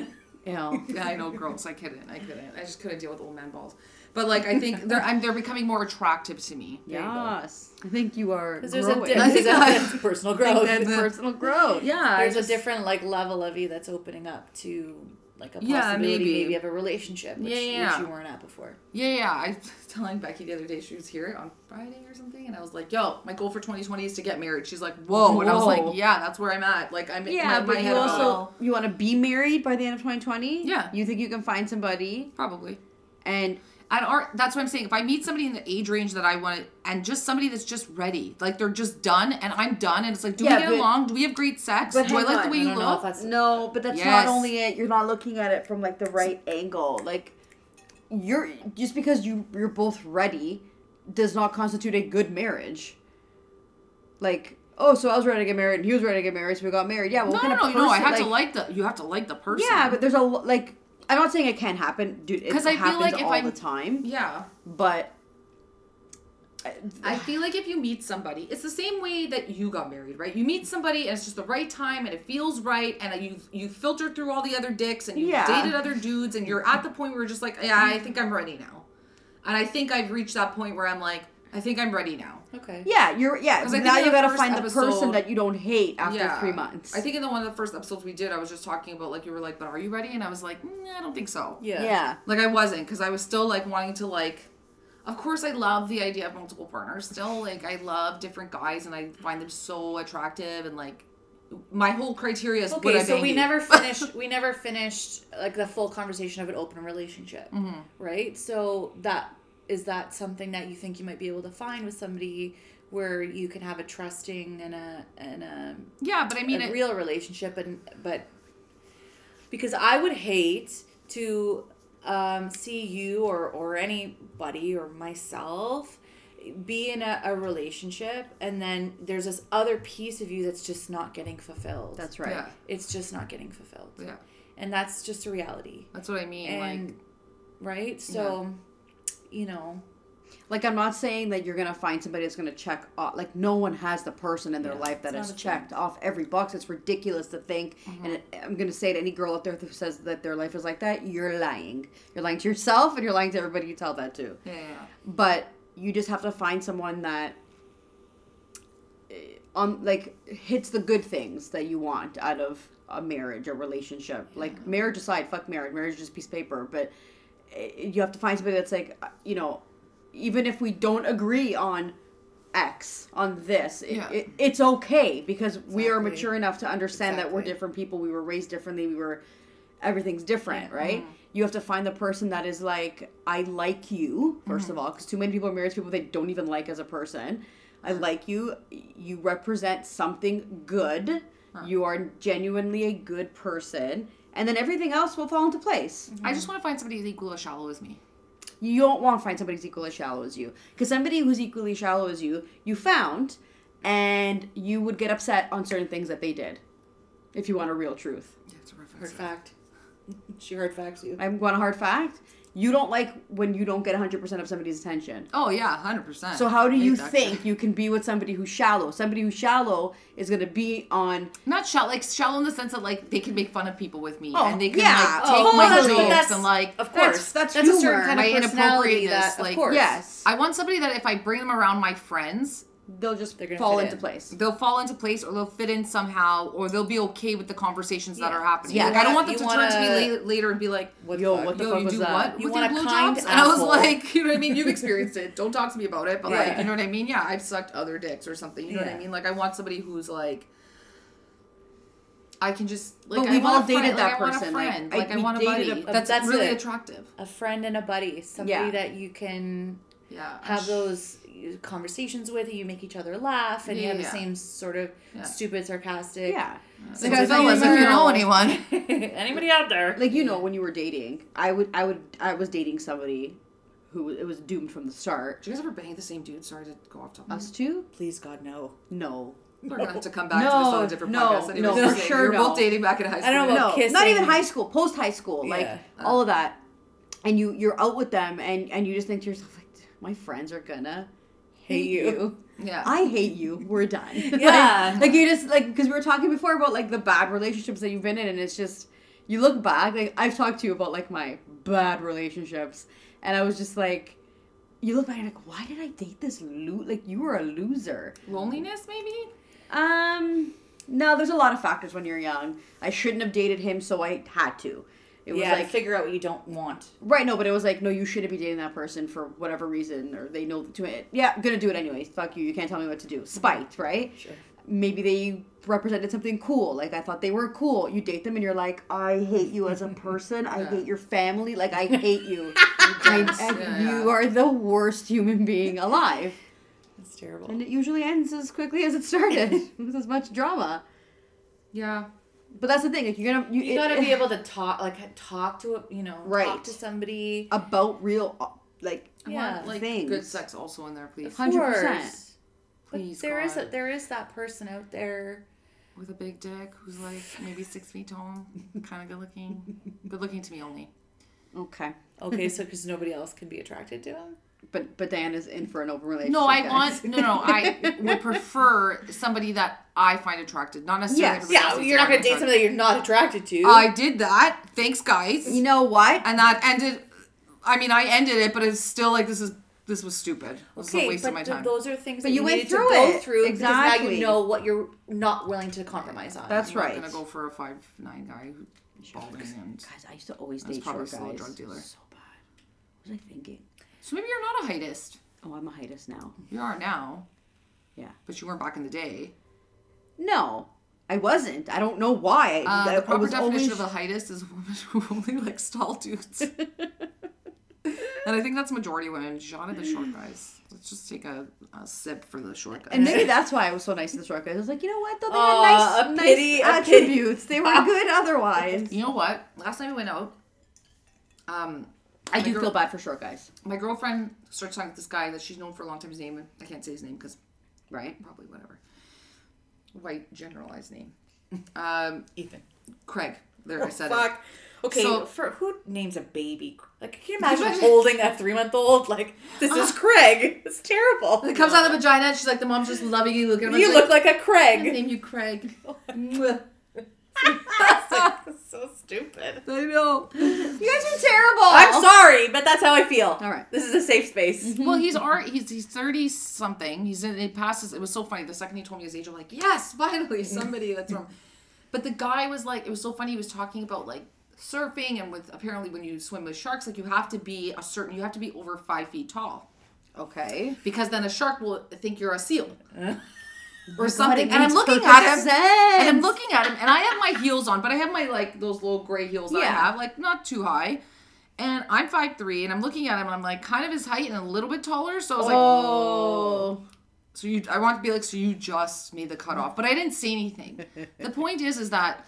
You know. Yeah, I know, girls. I couldn't. I couldn't. I just couldn't deal with old man balls. But like, I think they're I'm, they're becoming more attractive to me. There yes, I think you are Because there's a, growing. di- I think that's personal I think growth. that's personal growth. Yeah, there's just- a different like level of you that's opening up to like a possibility Yeah, maybe. maybe. of a relationship, which, Yeah, yeah. which you weren't at before. Yeah, yeah. I was telling Becky the other day she was here on Friday or something, and I was like, "Yo, my goal for 2020 is to get married." She's like, "Whoa," and I was like, "Yeah, that's where I'm at." Like, I'm Yeah, my, my but you head about also you want to be married by the end of 2020. Yeah. you think you can find somebody, probably. and And or that's what I'm saying. If I meet somebody in the age range that I want, to and just somebody that's just ready, like they're just done, and I'm done, and it's like, do Yeah, we get but- along? Do we have great sex? but do I like the way you look? no, but that's Yes. not only it. You're not looking at it from like the right angle. Like you're just because you you're both ready does not constitute a good marriage. Like. Oh, so I was ready to get married, and he was ready to get married, so we got married. Yeah, well, no, kind no, of no, no. I person, have to like the. You have to like the person. Yeah, but there's a like. I'm not saying it can't happen, dude. It 'Cause I feel happens like if all I'm- the time. yeah. But I feel like if you meet somebody, it's the same way that you got married, right? You meet somebody and it's just the right time and it feels right, and you you filtered through all the other dicks and you Yeah. dated other dudes, and you're at the point where you're just like, yeah, I think I'm ready now, and I think I've reached that point where I'm like, I think I'm ready now. Okay. yeah, you're yeah. 'Cause I Now you gotta first find the person that you don't hate after three months. I think in the one of the first episodes we did, I was just talking about like you were like, but are you ready? And I was like, mm, I don't think so. Yeah. Yeah. Like I wasn't because I was still like wanting to like. Of course, I love the idea of multiple partners. Still, like I love different guys, and I find them so attractive. And like, my whole criteria is Okay, I so we you? never finished. we never finished like the full conversation of an open relationship, Mm-hmm. right? So that is that something that you think you might be able to find with somebody where you can have a trusting and a and a, yeah, but I mean, a it, real relationship, and but because I would hate to um, see you or or anybody or myself be in a, a relationship and then there's this other piece of you that's just not getting fulfilled. That's right. yeah, it's just not getting fulfilled. Yeah, and that's just a reality. That's what I mean. and like, right? So you know Like I'm not saying that you're gonna find somebody that's gonna check off. Like no one has the person in their Yeah, life that has a checked off every box. It's ridiculous to think. Mm-hmm. And it, I'm gonna say to any girl out there who says that their life is like that, you're lying. You're lying to yourself, and you're lying to everybody you tell that to. yeah, yeah, But you just have to find someone that eh, on like hits the good things that you want out of a marriage or relationship. Like marriage aside, fuck marriage. Marriage is just a piece of paper. But Eh, you have to find somebody that's like uh, you know, even if we don't agree on X on this, it, Yeah. it, it's okay because we are mature enough to understand that we're different people. We were raised differently. We were everything's different, Yeah. right? Mm-hmm. You have to find the person that is like, I like you, 1st of mm-hmm. all, because too many people are married to people they don't even like as a person. I like you. You represent something good. You are genuinely a good person. And then everything else will fall into place. Mm-hmm. I just want to find somebody as equal as shallow as me. You don't want to find somebody who's equally as shallow as you. Because somebody who's equally shallow as you, you found, and you would get upset on certain things that they did. If you want a real truth. Yeah, it's a hard reference. fact she hard facts you I'm going a hard fact. You don't like when you don't get 100% of somebody's attention. Oh yeah, hundred percent. So how do you think you can be with somebody who's shallow? Somebody who's shallow is going to be on Not shallow, like shallow in the sense that like they can make fun of people with me, Oh, and they can yeah. like Oh, take well, my that's- jokes that's- and like of That's- course that's a certain kind of personality inappropriateness, that like, of course yes, I want somebody that if I bring them around my friends, they'll just They're gonna fall into in. place. they'll fall into place or they'll fit in somehow or they'll be okay with the conversations that are happening. Yeah. Like I don't want them to turn to me wanna- later, later and be like, what Yo, the fuck? what the "Yo, fuck you was do that? what You with want your a kind blowjobs?" And I was like, you know what I mean? You've experienced it. Don't talk to me about it. But like, you know what I mean? Yeah, I've sucked other dicks or something. You know what I mean? Like I want somebody who's like. I can just like But we've all a friend, dated like, that I want a person, like, friend, I- like I, want a buddy a- that's, That's really it. attractive. a friend and a buddy somebody Yeah. that you can Yeah, have those conversations with you make each other laugh and you Yeah, have the same sort of Yeah. stupid sarcastic Yeah. Like, Because fellas, if you know know- anyone, anybody out there Like you know when you were dating, I would I would I was dating somebody who it was doomed from the start. Did you guys ever bang the same dude? Sorry to go off topic. Us two? Please God no. No. We're gonna have to come back to this on a different no, podcast. Anyways, no, just for saying, sure You're no. both dating back in high school. I don't know No, about not even high school, post high school, like Yeah. all of that. And you you're out with them, and and you just think to yourself like, my friends are gonna hate you. you. Yeah. I hate you. We're done. Yeah. like, like you just like because we were talking before about like the bad relationships that you've been in, and it's just you look back. Like I've talked to you about like my bad relationships, and I was just like. You look back and like, why did I date this lo- like you were a loser? Loneliness, maybe. Um, no, there's a lot of factors when you're young. I shouldn't have dated him, so I had to. It was yeah, like figure out what you don't want. right, no, but it was like no, you shouldn't be dating that person for whatever reason, or they know to it. Yeah, I'm gonna do it anyways. Fuck you. You can't tell me what to do. Spite, right? Sure. Maybe they represented something cool. Like I thought they were cool. You date them and you're like, I hate you as a person. I Yeah. hate your family. Like I hate you. I, Yes, and yeah, you are the worst human being alive. That's terrible. And it usually ends as quickly as it started with as much drama. Yeah. But that's the thing. Like you're gonna you, You gotta be able to talk, like talk to a, you know, Right. talk to somebody. about real uh, like Yeah. like Things. good sex also in there, please. Hun- 100%. course. But Please, there is a, there is that person out there. With a big dick who's like maybe six feet tall, kind of good looking. Good looking to me only. okay. Okay, so because nobody else can be attracted to him. But but Diana's in for an open relationship. No, I guys. want no, no. I would prefer somebody that I find attracted, not necessarily. Yes. everybody Yeah, you're not gonna is date somebody you're not attracted to. I did that. Thanks, guys. You know what? and that ended. I mean, I ended it, but it's still like this is this was stupid. This was a okay, waste but of my th- time. those are things But that you you, went through to go it. through because now Exactly. you know what you're not willing to compromise on. That's right. I'm gonna go for a five nine guy who's balding and. Guys, I used to always That's date probably short still a guys. drug dealer. So bad. What was I thinking? So maybe you're not a heightist. Oh, I'm a heightist now. You are now. Yeah. But you weren't back in the day. No, I wasn't. I don't know why. Uh, I, the proper definition always... of a heightist is a woman who only likes tall dudes. and I think that's majority women. John and the short guys. Let's just take a, a sip for the short guys. And maybe that's why I was so nice to the short guys. I was like, you know what? Though they Aw, had nice, pity- nice a pity. attributes. They were good otherwise. you know what? Last time we went out, um, I do girl- feel bad for short guys, my girlfriend starts talking to this guy that she's known for a long time. His name I can't say his name because right? probably whatever. White generalized name. Um, Ethan. Craig. There I said it. Oh, Fuck. Okay, So- for who names a baby? Like, can you imagine holding a three month old? Like, this is Craig. It's terrible. It comes out of the vagina, and she's like, the mom's just loving you, looking at him. You look like a Craig. name you Craig. so stupid. I know. You guys are terrible. I'm sorry, but that's how I feel. All right. This is a safe space. Mm-hmm. Well, he's art. He's he's thirty something. He's in. It passes. It was so funny. The second he told me his age, I'm like, yes, finally somebody that's from. But the guy was like, it was so funny. He was talking about like surfing and with apparently when you swim with sharks, like you have to be a certain. You have to be over five feet tall Okay. because then a shark will think you're a seal or something. it And I'm looking at him. sense. And I'm looking at him, and I have my heels on, but I have my like those little gray heels that I have, like not too high. And I'm 5'3", and I'm looking at him, and I'm like kind of his height and a little bit taller. So I was like, Oh. so you, I want to be like, so you just made the cutoff, but I didn't say anything. the point is, is that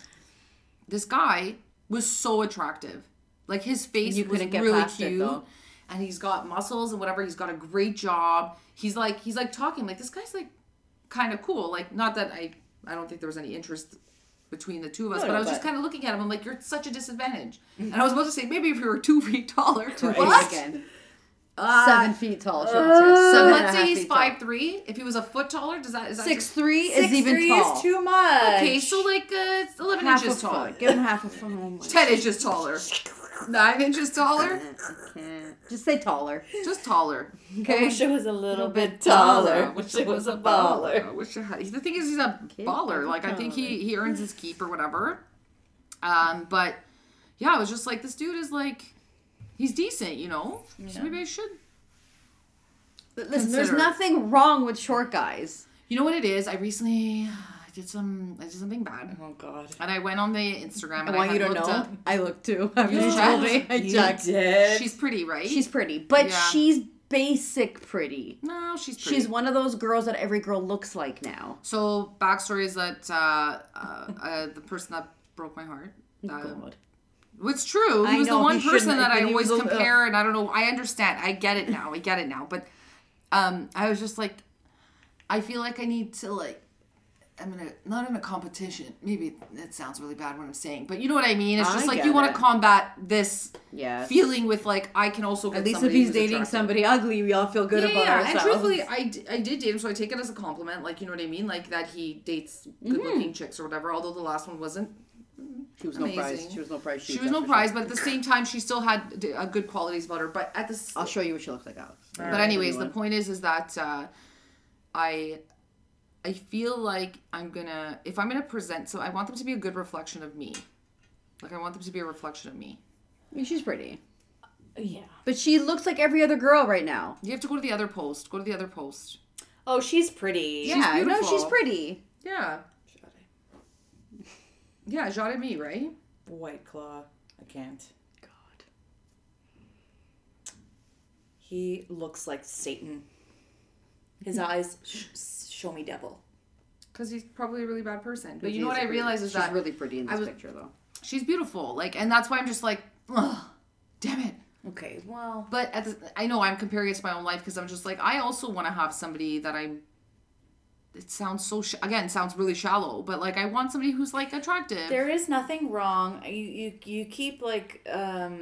this guy was so attractive. Like his face You was really it, cute, though. and he's got muscles and whatever. He's got a great job. He's like, he's like talking like this guy's like kind of cool. Like not that I, I don't think there was any interest between the two of us, No, but no, I was just kind of looking at him. I'm like, you're such a disadvantage. And I was about to say maybe if you were two feet taller. Two feet What? again. Uh, Seven feet tall. She wants to say. Seven and Let's half say he's feet tall. five three. If he was a foot taller, does that is that Six just- three is Six even three tall. is too much. Okay, so like uh, eleven half inches a taller. foot. Give him half a foot. Ten inches taller. Nine inches taller. Just say taller. Just taller. Okay. I Okay. wish it was a little bit I taller. wish Wish it was a baller. I wish I had. The thing is, he's a Kid baller. of a Like I think he he earns his keep or whatever. Um, but yeah, I was just like, this dude is like, he's decent, you know. So maybe I should. Listen, there's nothing wrong with short guys. You know what it is? I recently I did some I did something bad, Oh God. and I went on the Instagram. And I want had you to looked know. up- I looked too. After You you checked? told me, I You checked. did. She's pretty, right? She's pretty, but Yeah. she's basic pretty. no, she's pretty. She's one of those girls that every girl looks like now. So backstory is that uh, uh, uh, the person that broke my heart, uh, God. It's true. He I was know, the one person that I always was a- compare, and I don't know. I understand. I get it now. I get it now. But um, I was just like, I feel like I need to like. I'm in a not in a competition. Maybe that sounds really bad what I'm saying, but you know what I mean. It's just I like you want to combat this Yes. feeling with like I can also get At least if he's dating attractive. somebody ugly, we all feel good yeah, about yeah. ourselves. And truthfully, I, d- I did date him, so I take it as a compliment. Like, you know what I mean? Like, that he dates good looking chicks or whatever, although the last one wasn't. she was no prize. She was no prize. She was no prize, but at the same time, she still had d- uh, good qualities about her. But at the s- I'll show you what she looks like, Alex. but anyways, the point is, is that uh, I, I feel like I'm gonna if I'm gonna present, so I want them to be a good reflection of me. Like I want them to be a reflection of me. I mean, she's pretty, uh, Yeah. but she looks like every other girl right now. You have to go to the other post. Go to the other post. Oh, she's pretty. yeah, no, beautiful. she's pretty. Yeah, yeah, Jade me, right? White Claw. I can't. God. He looks like Satan. His eyes sh- show me devil. Because he's probably a really bad person. But you know what I pretty. realize is she's that really pretty in this was- picture, though. she's beautiful. Like, and that's why I'm just like, ugh, damn it. Okay, well, But at the, I know I'm comparing it to my own life because I'm just like I also want to have somebody that I'm. It sounds so sh- again sounds really shallow, but like I want somebody who's like attractive. there is nothing wrong. You you you keep like um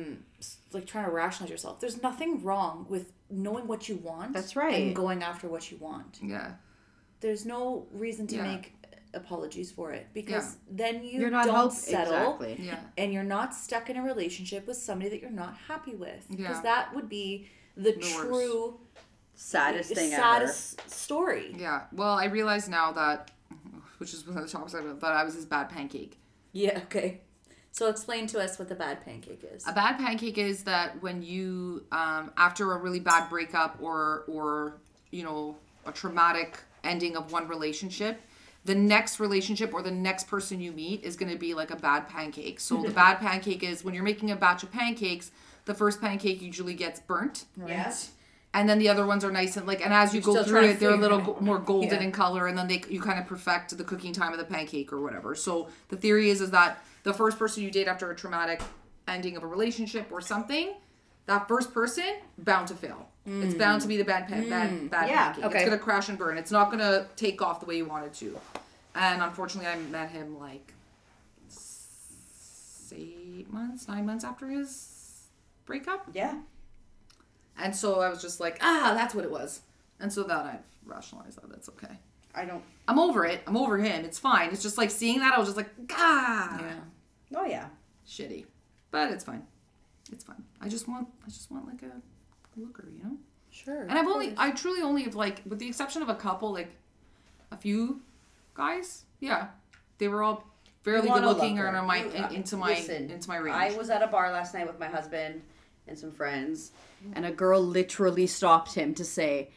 like trying to rationalize yourself. There's nothing wrong with knowing what you want. That's right. And going after what you want. yeah, There's no reason to Yeah. make apologies for it because then you You're not don't help- settle exactly. yeah, and you're not stuck in a relationship with somebody that you're not happy with because Yeah. that would be the, The worst. True Saddest thing saddest story. yeah. Well, I realize now that, which is one of the topics I that I was his bad pancake. Yeah, okay. So explain to us what the bad pancake is. A bad pancake is that when you, um, after a really bad breakup or or you know a traumatic ending of one relationship, the next relationship or the next person you meet is going to be like a bad pancake. So the bad pancake is when you're making a batch of pancakes, the first pancake usually gets burnt. Yes. And then the other ones are nice and like, and as you You're go through it, they're a little go- more golden Yeah. in color, and then they you kind of perfect the cooking time of the pancake or whatever. So the theory is is that the first person you date after a traumatic ending of a relationship or something, that first person bound to fail. It's bound to be the bad pan- bad bad Yeah, pancake. okay. It's gonna crash and burn. It's not gonna take off the way you want it to. And unfortunately, I met him like eight months, nine months after his breakup. Yeah. And so I was just like, ah, that's what it was. And so that I've rationalized that. it's okay. I don't. I'm over it. I'm over him. It's fine. It's just like seeing that, I was just like, ah, Yeah. Oh yeah. shitty. But it's fine. It's fine. I just want, I just want like a looker, you know? Sure. And I've only, I truly only have like, with the exception of a couple, like a few guys, yeah, they were all fairly good looking or in my, in, into my, Listen, into my range. I was at a bar last night with my husband and some friends, and a girl literally stopped him to say,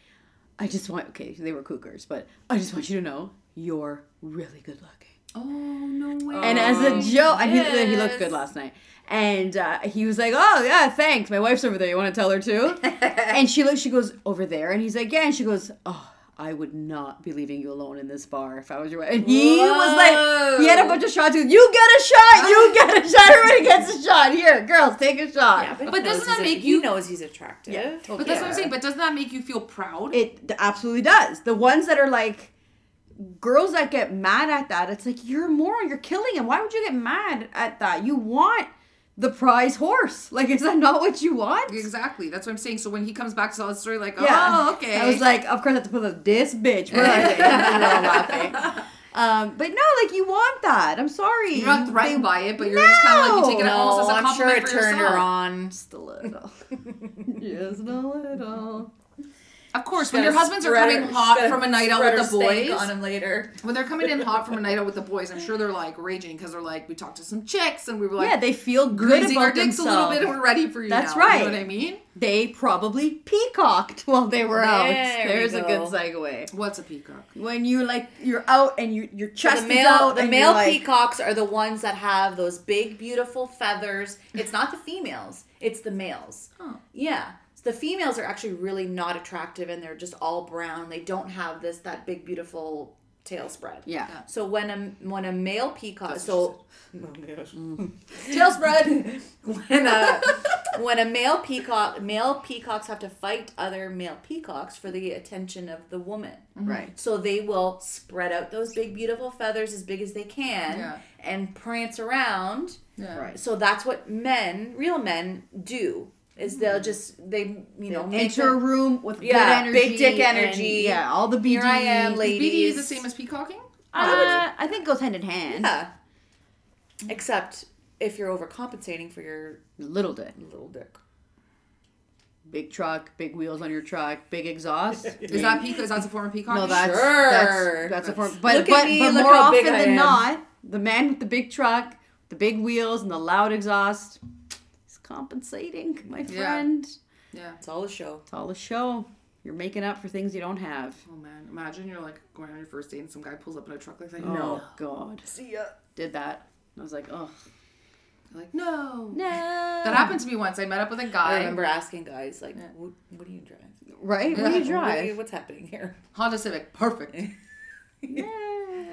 "I just want okay, they were cougars, but I just want you to know you're really good looking." oh no way. And as a joke, and he, he looked good last night. And uh, he was like, "Oh yeah, thanks. My wife's over there. You want to tell her too?" and she looks. She goes over there, and he's like, "Yeah." And she goes, "Oh, I would not be leaving you alone in this bar if I was your wife." And he was like, he had a bunch of shots. He goes, "You get a shot. You oh. get a shot. Everybody gets a shot. Here, girls, take a shot." yeah, but, But doesn't that he's a- make he you- knows he's attractive? Yeah, but totally. that's what I'm saying. But doesn't that make you feel proud? It absolutely does. The ones that are like girls that get mad at that, it's like you're a moron. You're killing him. Why would you get mad at that? You want the prize horse. Like, is that not what you want? Exactly. That's what I'm saying. So when he comes back to tell the story, like, Yeah. oh, okay. I was like, of course, I have to put up this bitch. Where are they? We're laughing. Um, but no, like you want that. I'm sorry. you're not threatened they- by it, but you're just kind of like you take it No, almost as a I'm sure compliment it turned her on. Just a little. Just a little. Of course, when your Gotta husbands are coming her- hot from a night out with the boys, on him later. when they're coming in hot from a night out with the boys, I'm sure they're like raging because they're like, we talked to some chicks and we were like, yeah, they feel good about our dicks themselves. a little bit and we're ready for you. That's now. You right. know what I mean? They probably peacocked while they were out. There we There's a good go. segue. What's a peacock? When you like you're out and you your chest the is male, out the and male you're like, peacocks are the ones that have those big, beautiful feathers. It's not the females; it's the males. Huh. Yeah, so the females are actually really not attractive, and they're just all brown. They don't have this that big, beautiful tail spread. Yeah. So when a when a male peacock, That's so Mm. tail spread. when a when a male peacock, male peacocks have to fight other male peacocks for the attention of the woman. Right. So they will spread out those big beautiful feathers as big as they can Yeah. and prance around. Yeah. Right. So that's what men, real men, do. Is they'll just they you know Enter a room with Yeah, good energy. big dick and- energy. yeah, all the BD. Here I am, Is ladies. BD is the same as peacocking? Uh, I think it goes hand in hand. Yeah. Except if you're overcompensating for your Little dick. little dick. Big truck, big wheels on your truck, big exhaust. Is that peacock? Is that a form of peacocking? No, that's Sure. that's that's a form. But Look at but, me, but look more how big often I than am. not, the man with the big truck, the big wheels, and the loud exhaust is compensating, my friend. Yeah. It's all a show. It's all a show. You're making up for things you don't have. Oh man, imagine you're like going on your first date and some guy pulls up in a truck like that. Oh No. God, See ya. did that. I was like, oh like no. no. That happened to me once. I met up with a guy. I remember asking guys like, what, what do you drive? Right? What do you What drive? what's happening here? Honda Civic. Perfect. yeah,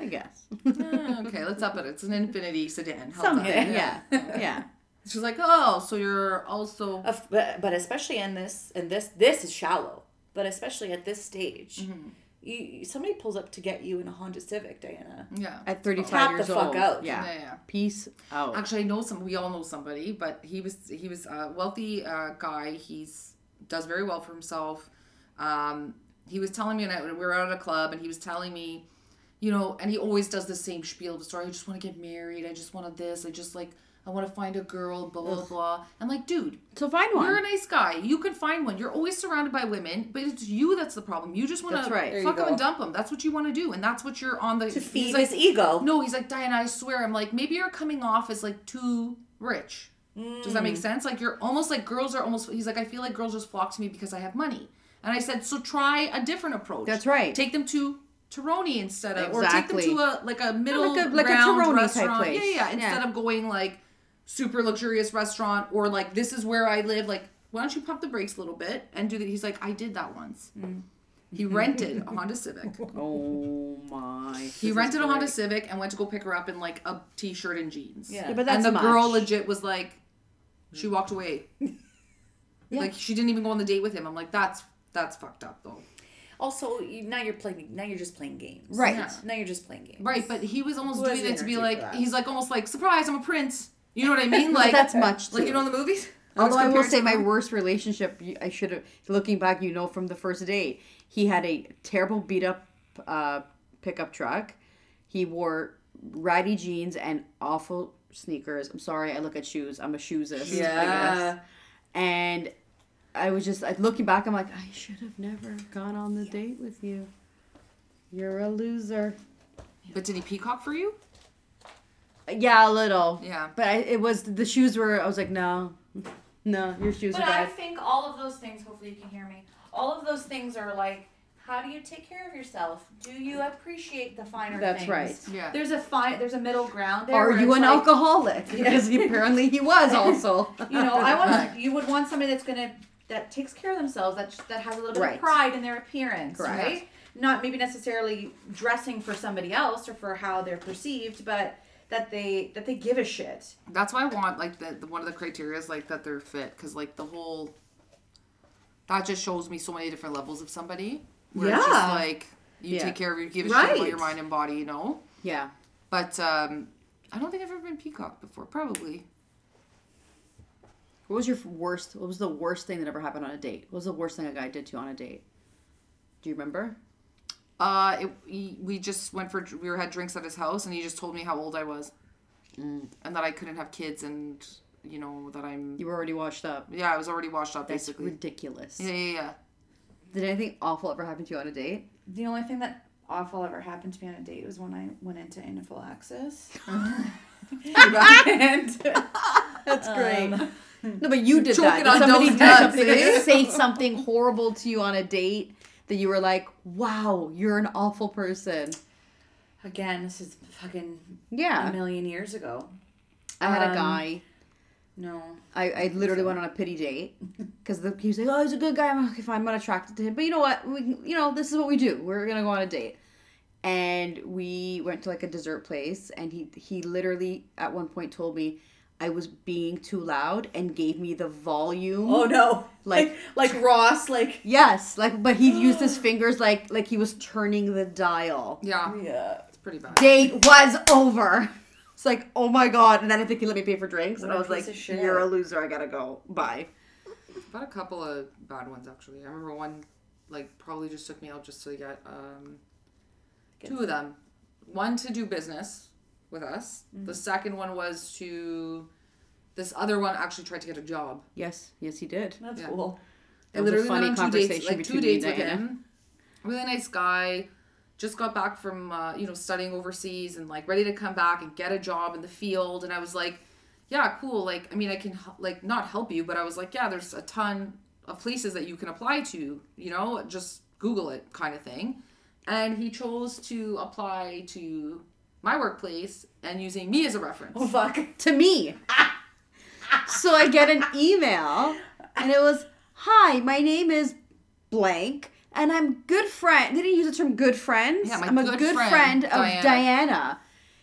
I guess. Okay, let's up it. It's an Infiniti sedan. How's Something. that? Yeah. Yeah. She's like, oh, so you're also. Of- but, but especially in this and this this is shallow. But especially at this stage, Mm-hmm. you, you somebody pulls up to get you in a Honda Civic, Diana. Yeah. At 35 Tap the years fuck out. Yeah. Yeah, yeah. Peace out. Actually, I know some. We all know somebody, but he was he was a wealthy uh, guy. He's does very well for himself. Um, he was telling me, and I, we were out at a club, and he was telling me, you know, and he always does the same spiel of the story. I just want to get married. I just wanted this. I just like I want to find a girl. Blah blah blah. I'm like, dude, so find one. you're a nice guy. You can find one. You're always surrounded by women, but it's you that's the problem. You just want That's to right. There you fuck them go. and dump them. That's what you want to do, and that's what you're on the To he's feed like, his ego. no, he's like, Diana, I swear. I'm like, maybe you're coming off as like too rich. Does that make Mm. sense? Like you're almost like girls are almost. He's like, I feel like girls just flock to me because I have money. And I said, so try a different approach. That's right. Take them to Terroni instead of, or take Exactly. them to a like a middle like a- like a ground Terroni type restaurant. place. Yeah, yeah. Instead Yeah. of going like super luxurious restaurant or like this is where I live. Like, why don't you pump the brakes a little bit and do that? He's like, I did that once. Mm. He rented a Honda Civic. Oh my. He rented a Honda Civic and went to go pick her up in like a t-shirt and jeans. Yeah. Yeah, but that's and the girl legit was like, she walked away. Like she didn't even go on the date with him. I'm like, that's that's fucked up though. Also, you, now you're playing. Now you're just playing games. Right. Yeah. Now you're just playing games. Right, but he was almost Who doing it to be like, he's like almost like, surprise, I'm a prince. You know what I mean? Like that's much. Like too. you know in the movies. Although I will say my worst relationship, I should have, looking back, you know, from the first date, he had a terrible beat up uh, pickup truck. He wore ratty jeans and awful sneakers. I'm sorry, I look at shoes. I'm a shoesist. I guess. Yeah. And I was just, like, looking back, I'm like, I should have never gone on the date with you. You're a loser. But did he peacock for you? Yeah, a little. Yeah. But I, it was, the shoes were, I was like, no, no, your shoes But are I think all of those things. Hopefully, you can hear me. All of those things are like, how do you take care of yourself? Do you appreciate the finer That's things? right. Yeah. There's a fine. There's a middle ground there. Are you an like, alcoholic? Because he, apparently he was also. You know, I want. You would want somebody that's gonna that takes care of themselves. That that has a little bit Right. of pride in their appearance, Correct. right? Not maybe necessarily dressing for somebody else or for how they're perceived, but that they that they give a shit. That's why I want like the, the one of the criteria is like that they're fit because like the whole that just shows me so many different levels of somebody. Where it's just Yeah. like you Yeah. take care of you give a shit about your mind and body, you know. Yeah. But um, I don't think I've ever been peacock before. Probably. What was your worst? What was the worst thing that ever happened on a date? What was the worst thing a guy did to you on a date? Do you remember? Uh, it, we, we just went for we were had drinks at his house and he just told me how old I was, Mm. and that I couldn't have kids and you know that I'm You were already washed up. yeah I was already washed up That's basically. ridiculous. Yeah, yeah, yeah. Did anything awful ever happen to you on a date? The only thing that awful ever happened to me on a date was when I went into anaphylaxis. and That's great. no, but you did Choking that. on Did somebody those something, eh? say something horrible to you on a date that you were like, "Wow, you're an awful person." again, this is fucking yeah a million years ago. I had a Um, guy. No. I, I literally went on a pity date because he was like, "Oh, he's a good guy." I'm like, "Okay, fine, I'm not attracted to him." But you know what? We, you know, this is what we do. We're gonna go on a date, and we went to like a dessert place, and he he literally at one point told me I was being too loud and gave me the volume. Oh no. Like- like Ross, like Yes, like but he used his fingers like like he was turning the dial. Yeah, Yeah. it's pretty bad. Date was over. It's like, oh my god, and then I think he let me pay for drinks, and I was like, piece "You're a loser. I gotta go. Bye." But a couple of bad ones actually. I remember one like probably just took me out just to get um Get two of them. One to do business with us. The second one was to this other one actually tried to get a job. Yes, yes, he did. That's Yeah. cool. I That was a literally funny went on two dates, conversation like two between dates with him. Really nice guy. Just got back from uh, you know studying overseas and like ready to come back and get a job in the field. And I was like, yeah, cool. Like I mean, I can like not help you, but I was like, yeah, there's a ton of places that you can apply to. You know, just Google it, kind of thing. And he chose to apply to my workplace and using me as a reference. Oh fuck. To me. so I get an email, and it was, "Hi, my name is blank." And I'm good friend. Did he use the term good friends? Yeah, my I'm a good good friend, friend, of Diana. Diana.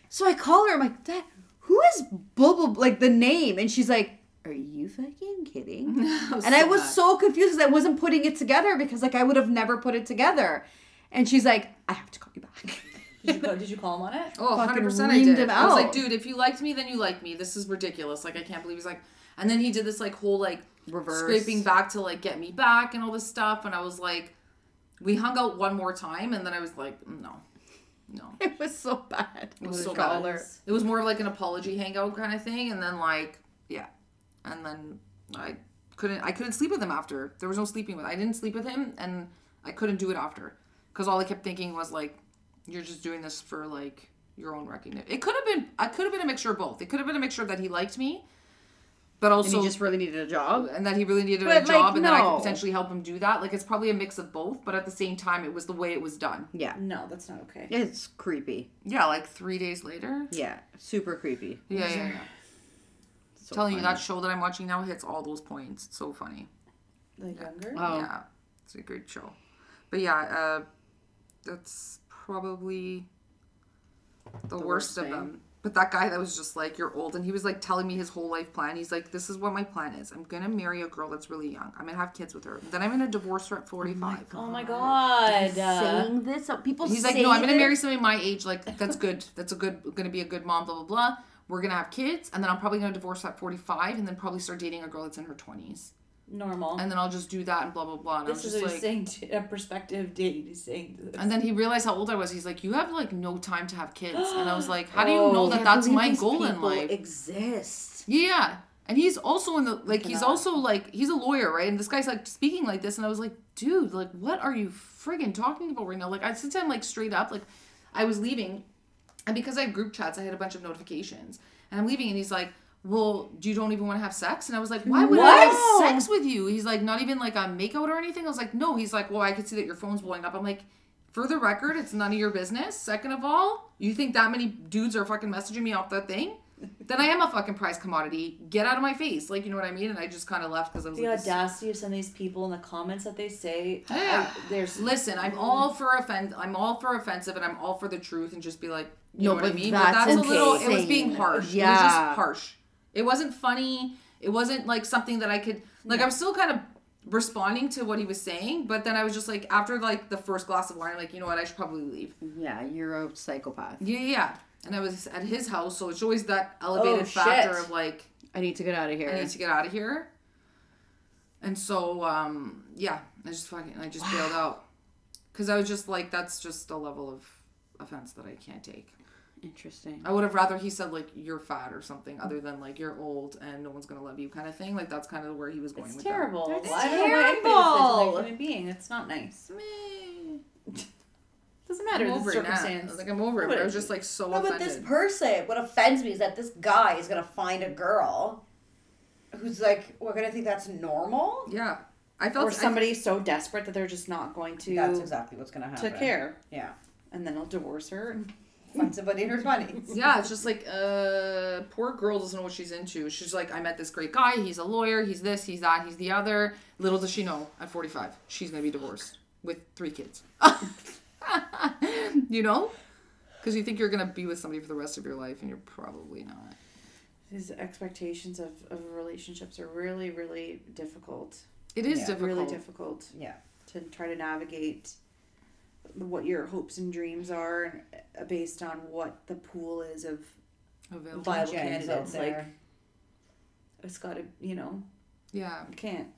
So I call her. I'm like, that. Who is blah blah like the name? And she's like, Are you fucking kidding? Oh, and I was bad. so confused because I wasn't putting it together because like I would have never put it together. And she's like, I have to call you back. Did you call, did you call him on it? Oh, 100% I did. I was like, dude, if you liked me, then you like me. This is ridiculous. Like, I can't believe he's like, and then he did this like whole like Reverse. scraping back to like get me back and all this stuff. And I was like, we hung out one more time, and then I was like, no, no. it was so bad. It was What so did bad. you? It was more of like an apology hangout kind of thing, and then like, yeah, and then I couldn't, I couldn't sleep with him after. There was no sleeping with. I didn't sleep with him, and I couldn't do it after because all I kept thinking was like, you're just doing this for like your own recognition. It could have been, I could have been a mixture of both. It could have been a mixture that he liked me, but And also he just really needed a job. and that he really needed But, a job, like, and that I could potentially help him do that. Like it's probably a mix of both, but at the same time, it was the way it was done. Yeah. No, that's not okay. It's creepy. Yeah, like three days later. Yeah. Super creepy. Yeah, yeah. yeah. So telling you that show that I'm watching now hits all those points. It's so funny. The younger? Oh. Yeah, it's a great show. But yeah, uh, that's probably the, The worst, worst of them. But that guy that was just like, you're old, and he was like telling me his whole life plan. He's like, this is what my plan is. I'm gonna marry a girl that's really young. I'm gonna have kids with her. Then I'm gonna divorce her at 45. Oh my god. Uh, saying this. People He's like, say no, I'm gonna marry somebody my age. Like, that's good. That's a good, gonna be a good mom. Blah blah blah. We're gonna have kids, and then I'm probably gonna divorce at 45, and then probably start dating a girl that's in her 20s, normal. and then I'll just do that and blah blah blah. And I was this is just what like, he's saying to a prospective date. He's saying this. and then he realized how old I was. He's like, you have like no time to have kids, and I was like, how do you oh, know Oh, that that's my goal in life? Exist. Yeah. And he's also in the like he's also like he's a lawyer, right? And this guy's like speaking like this and I was like, dude, like what are you friggin' talking about right now? Like I to him like straight up, like I was leaving and because I have group chats, I had a bunch of notifications. And I'm leaving and he's like, Well, do you don't even want to have sex? And I was like, Why would I have sex with you? He's like, not even like a makeout or anything. I was like, No, he's like, Well, I could see that your phone's blowing up. I'm like, for the record, it's none of your business. Second of all, you think that many dudes are fucking messaging me off that thing? then I am a fucking prize commodity. Get out of my face. Like, you know what I mean? And I just kind of left because I was the like, audacity of some of these people in the comments that they say. Yeah. I- there's Listen, I'm all for offend. I'm all for offensive, and I'm all for the truth, and just be like, you No, know what I mean. that's but that's a little. It was being harsh. It was Yeah. just harsh. It wasn't funny. It wasn't like something that I could like. I'm still kind of responding to what he was saying, but then I was just like, after like the first glass of wine, I'm like, you know what, I should probably leave. Yeah, you're a psychopath. Yeah, yeah. yeah. And I was at his house, so it's always that elevated Oh, factor of like, I need to get out of here. I need to get out of here. And so, um, yeah, I just fucking, I just bailed out. Cause I was just like, that's just a level of offense that I can't take. Interesting. I would have rather he said like you're fat or something other than like you're old and no one's gonna love you kind of thing. Like that's kind of where he was going it's with terrible. That's I don't know why anybody would say to terrible. another human being. It's not nice. that. Meh. Doesn't I'm matter the over it now. Like I'm over it, but I was just like so No, but this person, what offends me is that this guy is gonna find a girl who's like, we're gonna think that's normal. yeah, I felt or somebody so desperate that they're just not going to That's exactly what's gonna happen. to care, Yeah, and then he'll divorce her. And find somebody in her twenties. yeah, it's just like uh poor girl doesn't know what she's into. She's like, I met this great guy, he's a lawyer, he's this, he's that, he's the other. Little does she know, at forty five, she's gonna be divorced with three kids. you know? Because you think you're gonna be with somebody for the rest of your life, and you're probably not. These expectations of, of relationships are really, really difficult. It is Yeah, difficult. Really difficult Yeah. to try to navigate what your hopes and dreams are uh, based on what the pool is of Available. viable candidates. Like it's got to, you know, Yeah. you can't.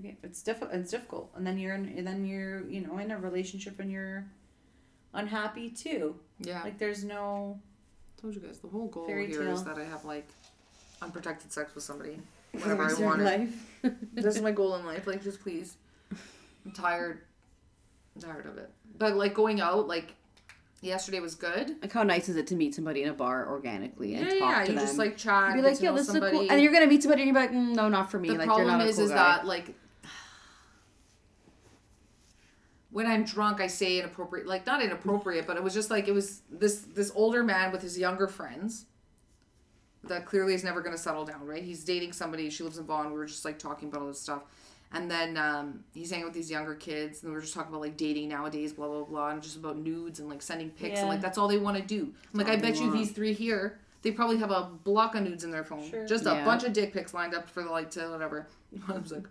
Okay, it's difficult. It's difficult, and then you're in, and then you're, you know, in a relationship and you're unhappy too. Yeah. Like there's no. told you guys the whole goal here is tale. that I have like unprotected sex with somebody whenever I want life. this is my goal in life. Like, just please. I'm tired. Tired of it. But like going out, like yesterday was good. Like how nice is it to meet somebody in a bar organically and yeah, talk yeah. to You them? just like chat. be like, yeah, this is somebody. cool. And you're gonna meet somebody, and you're like, mm, no, not for me. the like problem you're not is, cool is guy. that like when I'm drunk, I say inappropriate, like not inappropriate, but it was just like it was this this older man with his younger friends that clearly is never going to settle down, right? He's dating somebody. She lives in Vaughan. We were just like talking about all this stuff. And then um, he's hanging with these younger kids, and we're just talking about like dating nowadays, blah blah blah, and just about nudes and like sending pics, and like that's all they want to do. I'm like, I bet you want. these three here, they probably have a block of nudes in their phone, Sure. just a Yeah. bunch of dick pics lined up for the like to whatever. I was like,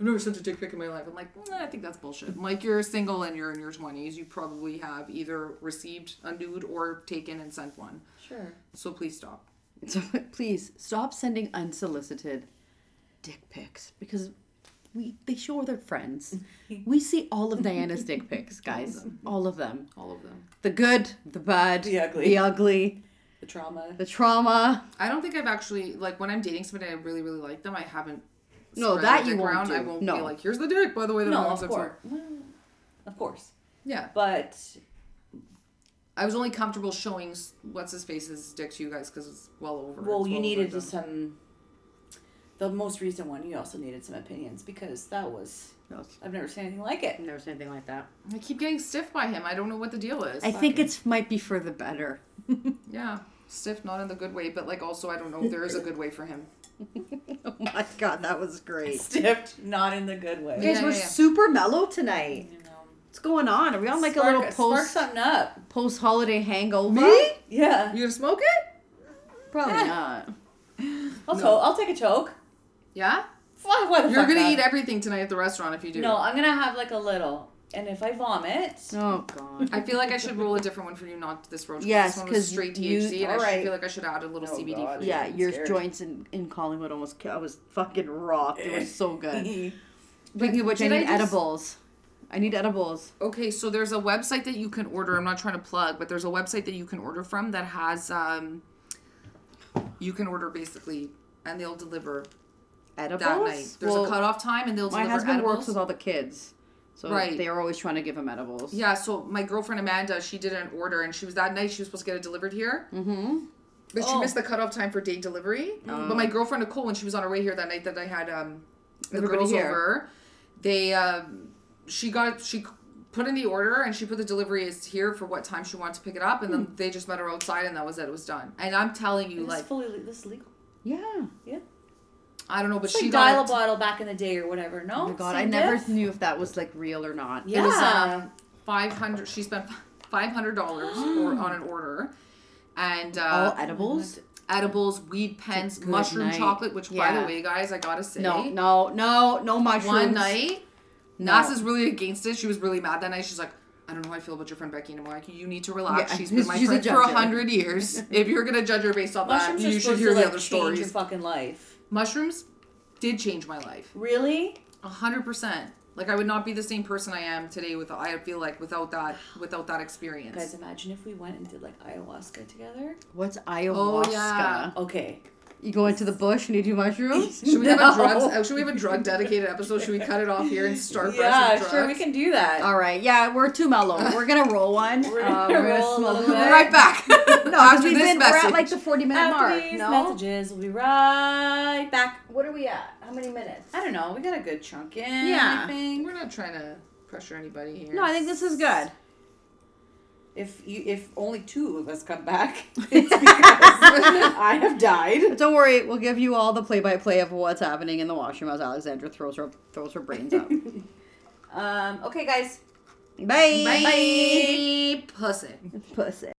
I've never sent a dick pic in my life. I'm like, "Nah, I think that's bullshit. I'm like, you're single and you're in your 20s. You probably have either received a nude or taken and sent one. Sure. So please stop. So please stop sending unsolicited dick pics because we they show their friends. we see all of Diana's dick pics, guys. All of them. All of them. The good, the bad, The ugly. the ugly, The trauma. the trauma. I don't think I've actually like when I'm dating somebody I really really like them. I haven't. No, that you won't around. I won't No. be like, here's the dick. By the way, that No, I'm of so- course. Well, Of course. Yeah, But I was only comfortable showing what's his face's dick to you guys because it's well over. well, It's you well needed overdone. some. The most recent one, you also needed some opinions because that was. No, I've never seen anything like it. I've never seen anything like that. I keep getting stiff by him. I don't know what the deal is. I think it's might be for the better. yeah, stiff, not in the good way, but like also I don't know if there is a good way for him. oh my god, that was great. Stiffed, not in the good way. Yeah, Guys, we're yeah, yeah. super mellow tonight. You know. What's going on? Are we on like Spark- a little post something up. post holiday hangover? Me? Yeah. You gonna smoke it? Probably not. I'll No. to- I'll take a choke. Yeah. Why, why the You're fuck gonna not? eat everything tonight at the restaurant if you do. No, I'm gonna have like a little, and if I vomit, Oh god. I feel like I should roll a different one for you, not this roach. 'cause Yes, this one was 'cause straight you- THC, and I should alright. feel like I should add a little Oh, CBD God. for you. Yeah, I'm your scared. joints in, in Collingwood almost I was fucking rocked. It was so good. Speaking Speaking of which, I did I need just- edibles. I need edibles. Okay, so there's a website that you can order. I'm not trying to plug, but there's a website that you can order from that has um you can order basically and they'll deliver Edibles? that night. There's Well, a cutoff time and they'll My deliver husband edibles. works with all the kids. So Right. they are always trying to give him edibles. yeah, so my girlfriend Amanda, she did an order and she was that night she was supposed to get it delivered here. Mm-hmm. But she Oh. missed the cutoff time for date delivery. But my girlfriend Nicole, when she was on her way here that night that I had um the Everybody girls here. over, they um she got she put in the order and she put the delivery is here for what time she wanted to pick it up and then they just met her outside and that was it. It was done. And I'm telling you, this like is fully this is legal. Yeah. Yeah. I don't know, but It's she like dial a bottle back in the day or whatever. No. Oh my god, I never knew if that was like real or not. Yeah. It was um, five hundred. She spent five hundred dollars on an order, and uh, All edibles? edibles, weed pens, mushroom night. chocolate. Which, by the way, guys, I gotta say, No, no, no, no mushrooms. one night, No. Nas is really against it. She was really mad that night. She's like. I don't know how I feel about your friend Becky anymore. Like, you need to relax. Yeah, She's been my she's a friend for a hundred years. If you're gonna judge her based on that, Mushrooms you should hear to the like other change your stories. fucking life. Mushrooms did change my life. Really? A hundred percent. Like I would not be the same person I am today with I feel like without that without that experience. Guys, imagine if we went and did like ayahuasca together. What's oh, ayahuasca? Oh, ayahuasca? yeah. Okay. You go into the bush and you do mushrooms? Should we have a drugs? uh, Should we have a drug dedicated episode? Should we cut it off here and start? fresh Yeah, with sure, we can do that. All right, yeah, we're too mellow. We're gonna roll one. We're Uh, gonna we're gonna roll smoke little We'll right back. No, because after we've this been, message. we're at like the 40 minute After mark. these No? messages, we'll be right back. What are we at? How many minutes? I don't know. We got a good chunk in. Yeah. I think. We're not trying to pressure anybody here. No, I think this is good. If you, if only two of us come back, it's because I have died. Don't worry, we'll give you all the play by play of what's happening in the washroom as Alexandra throws her throws her brains out. Um, okay, guys. Bye. Bye. Pussy. Pussy.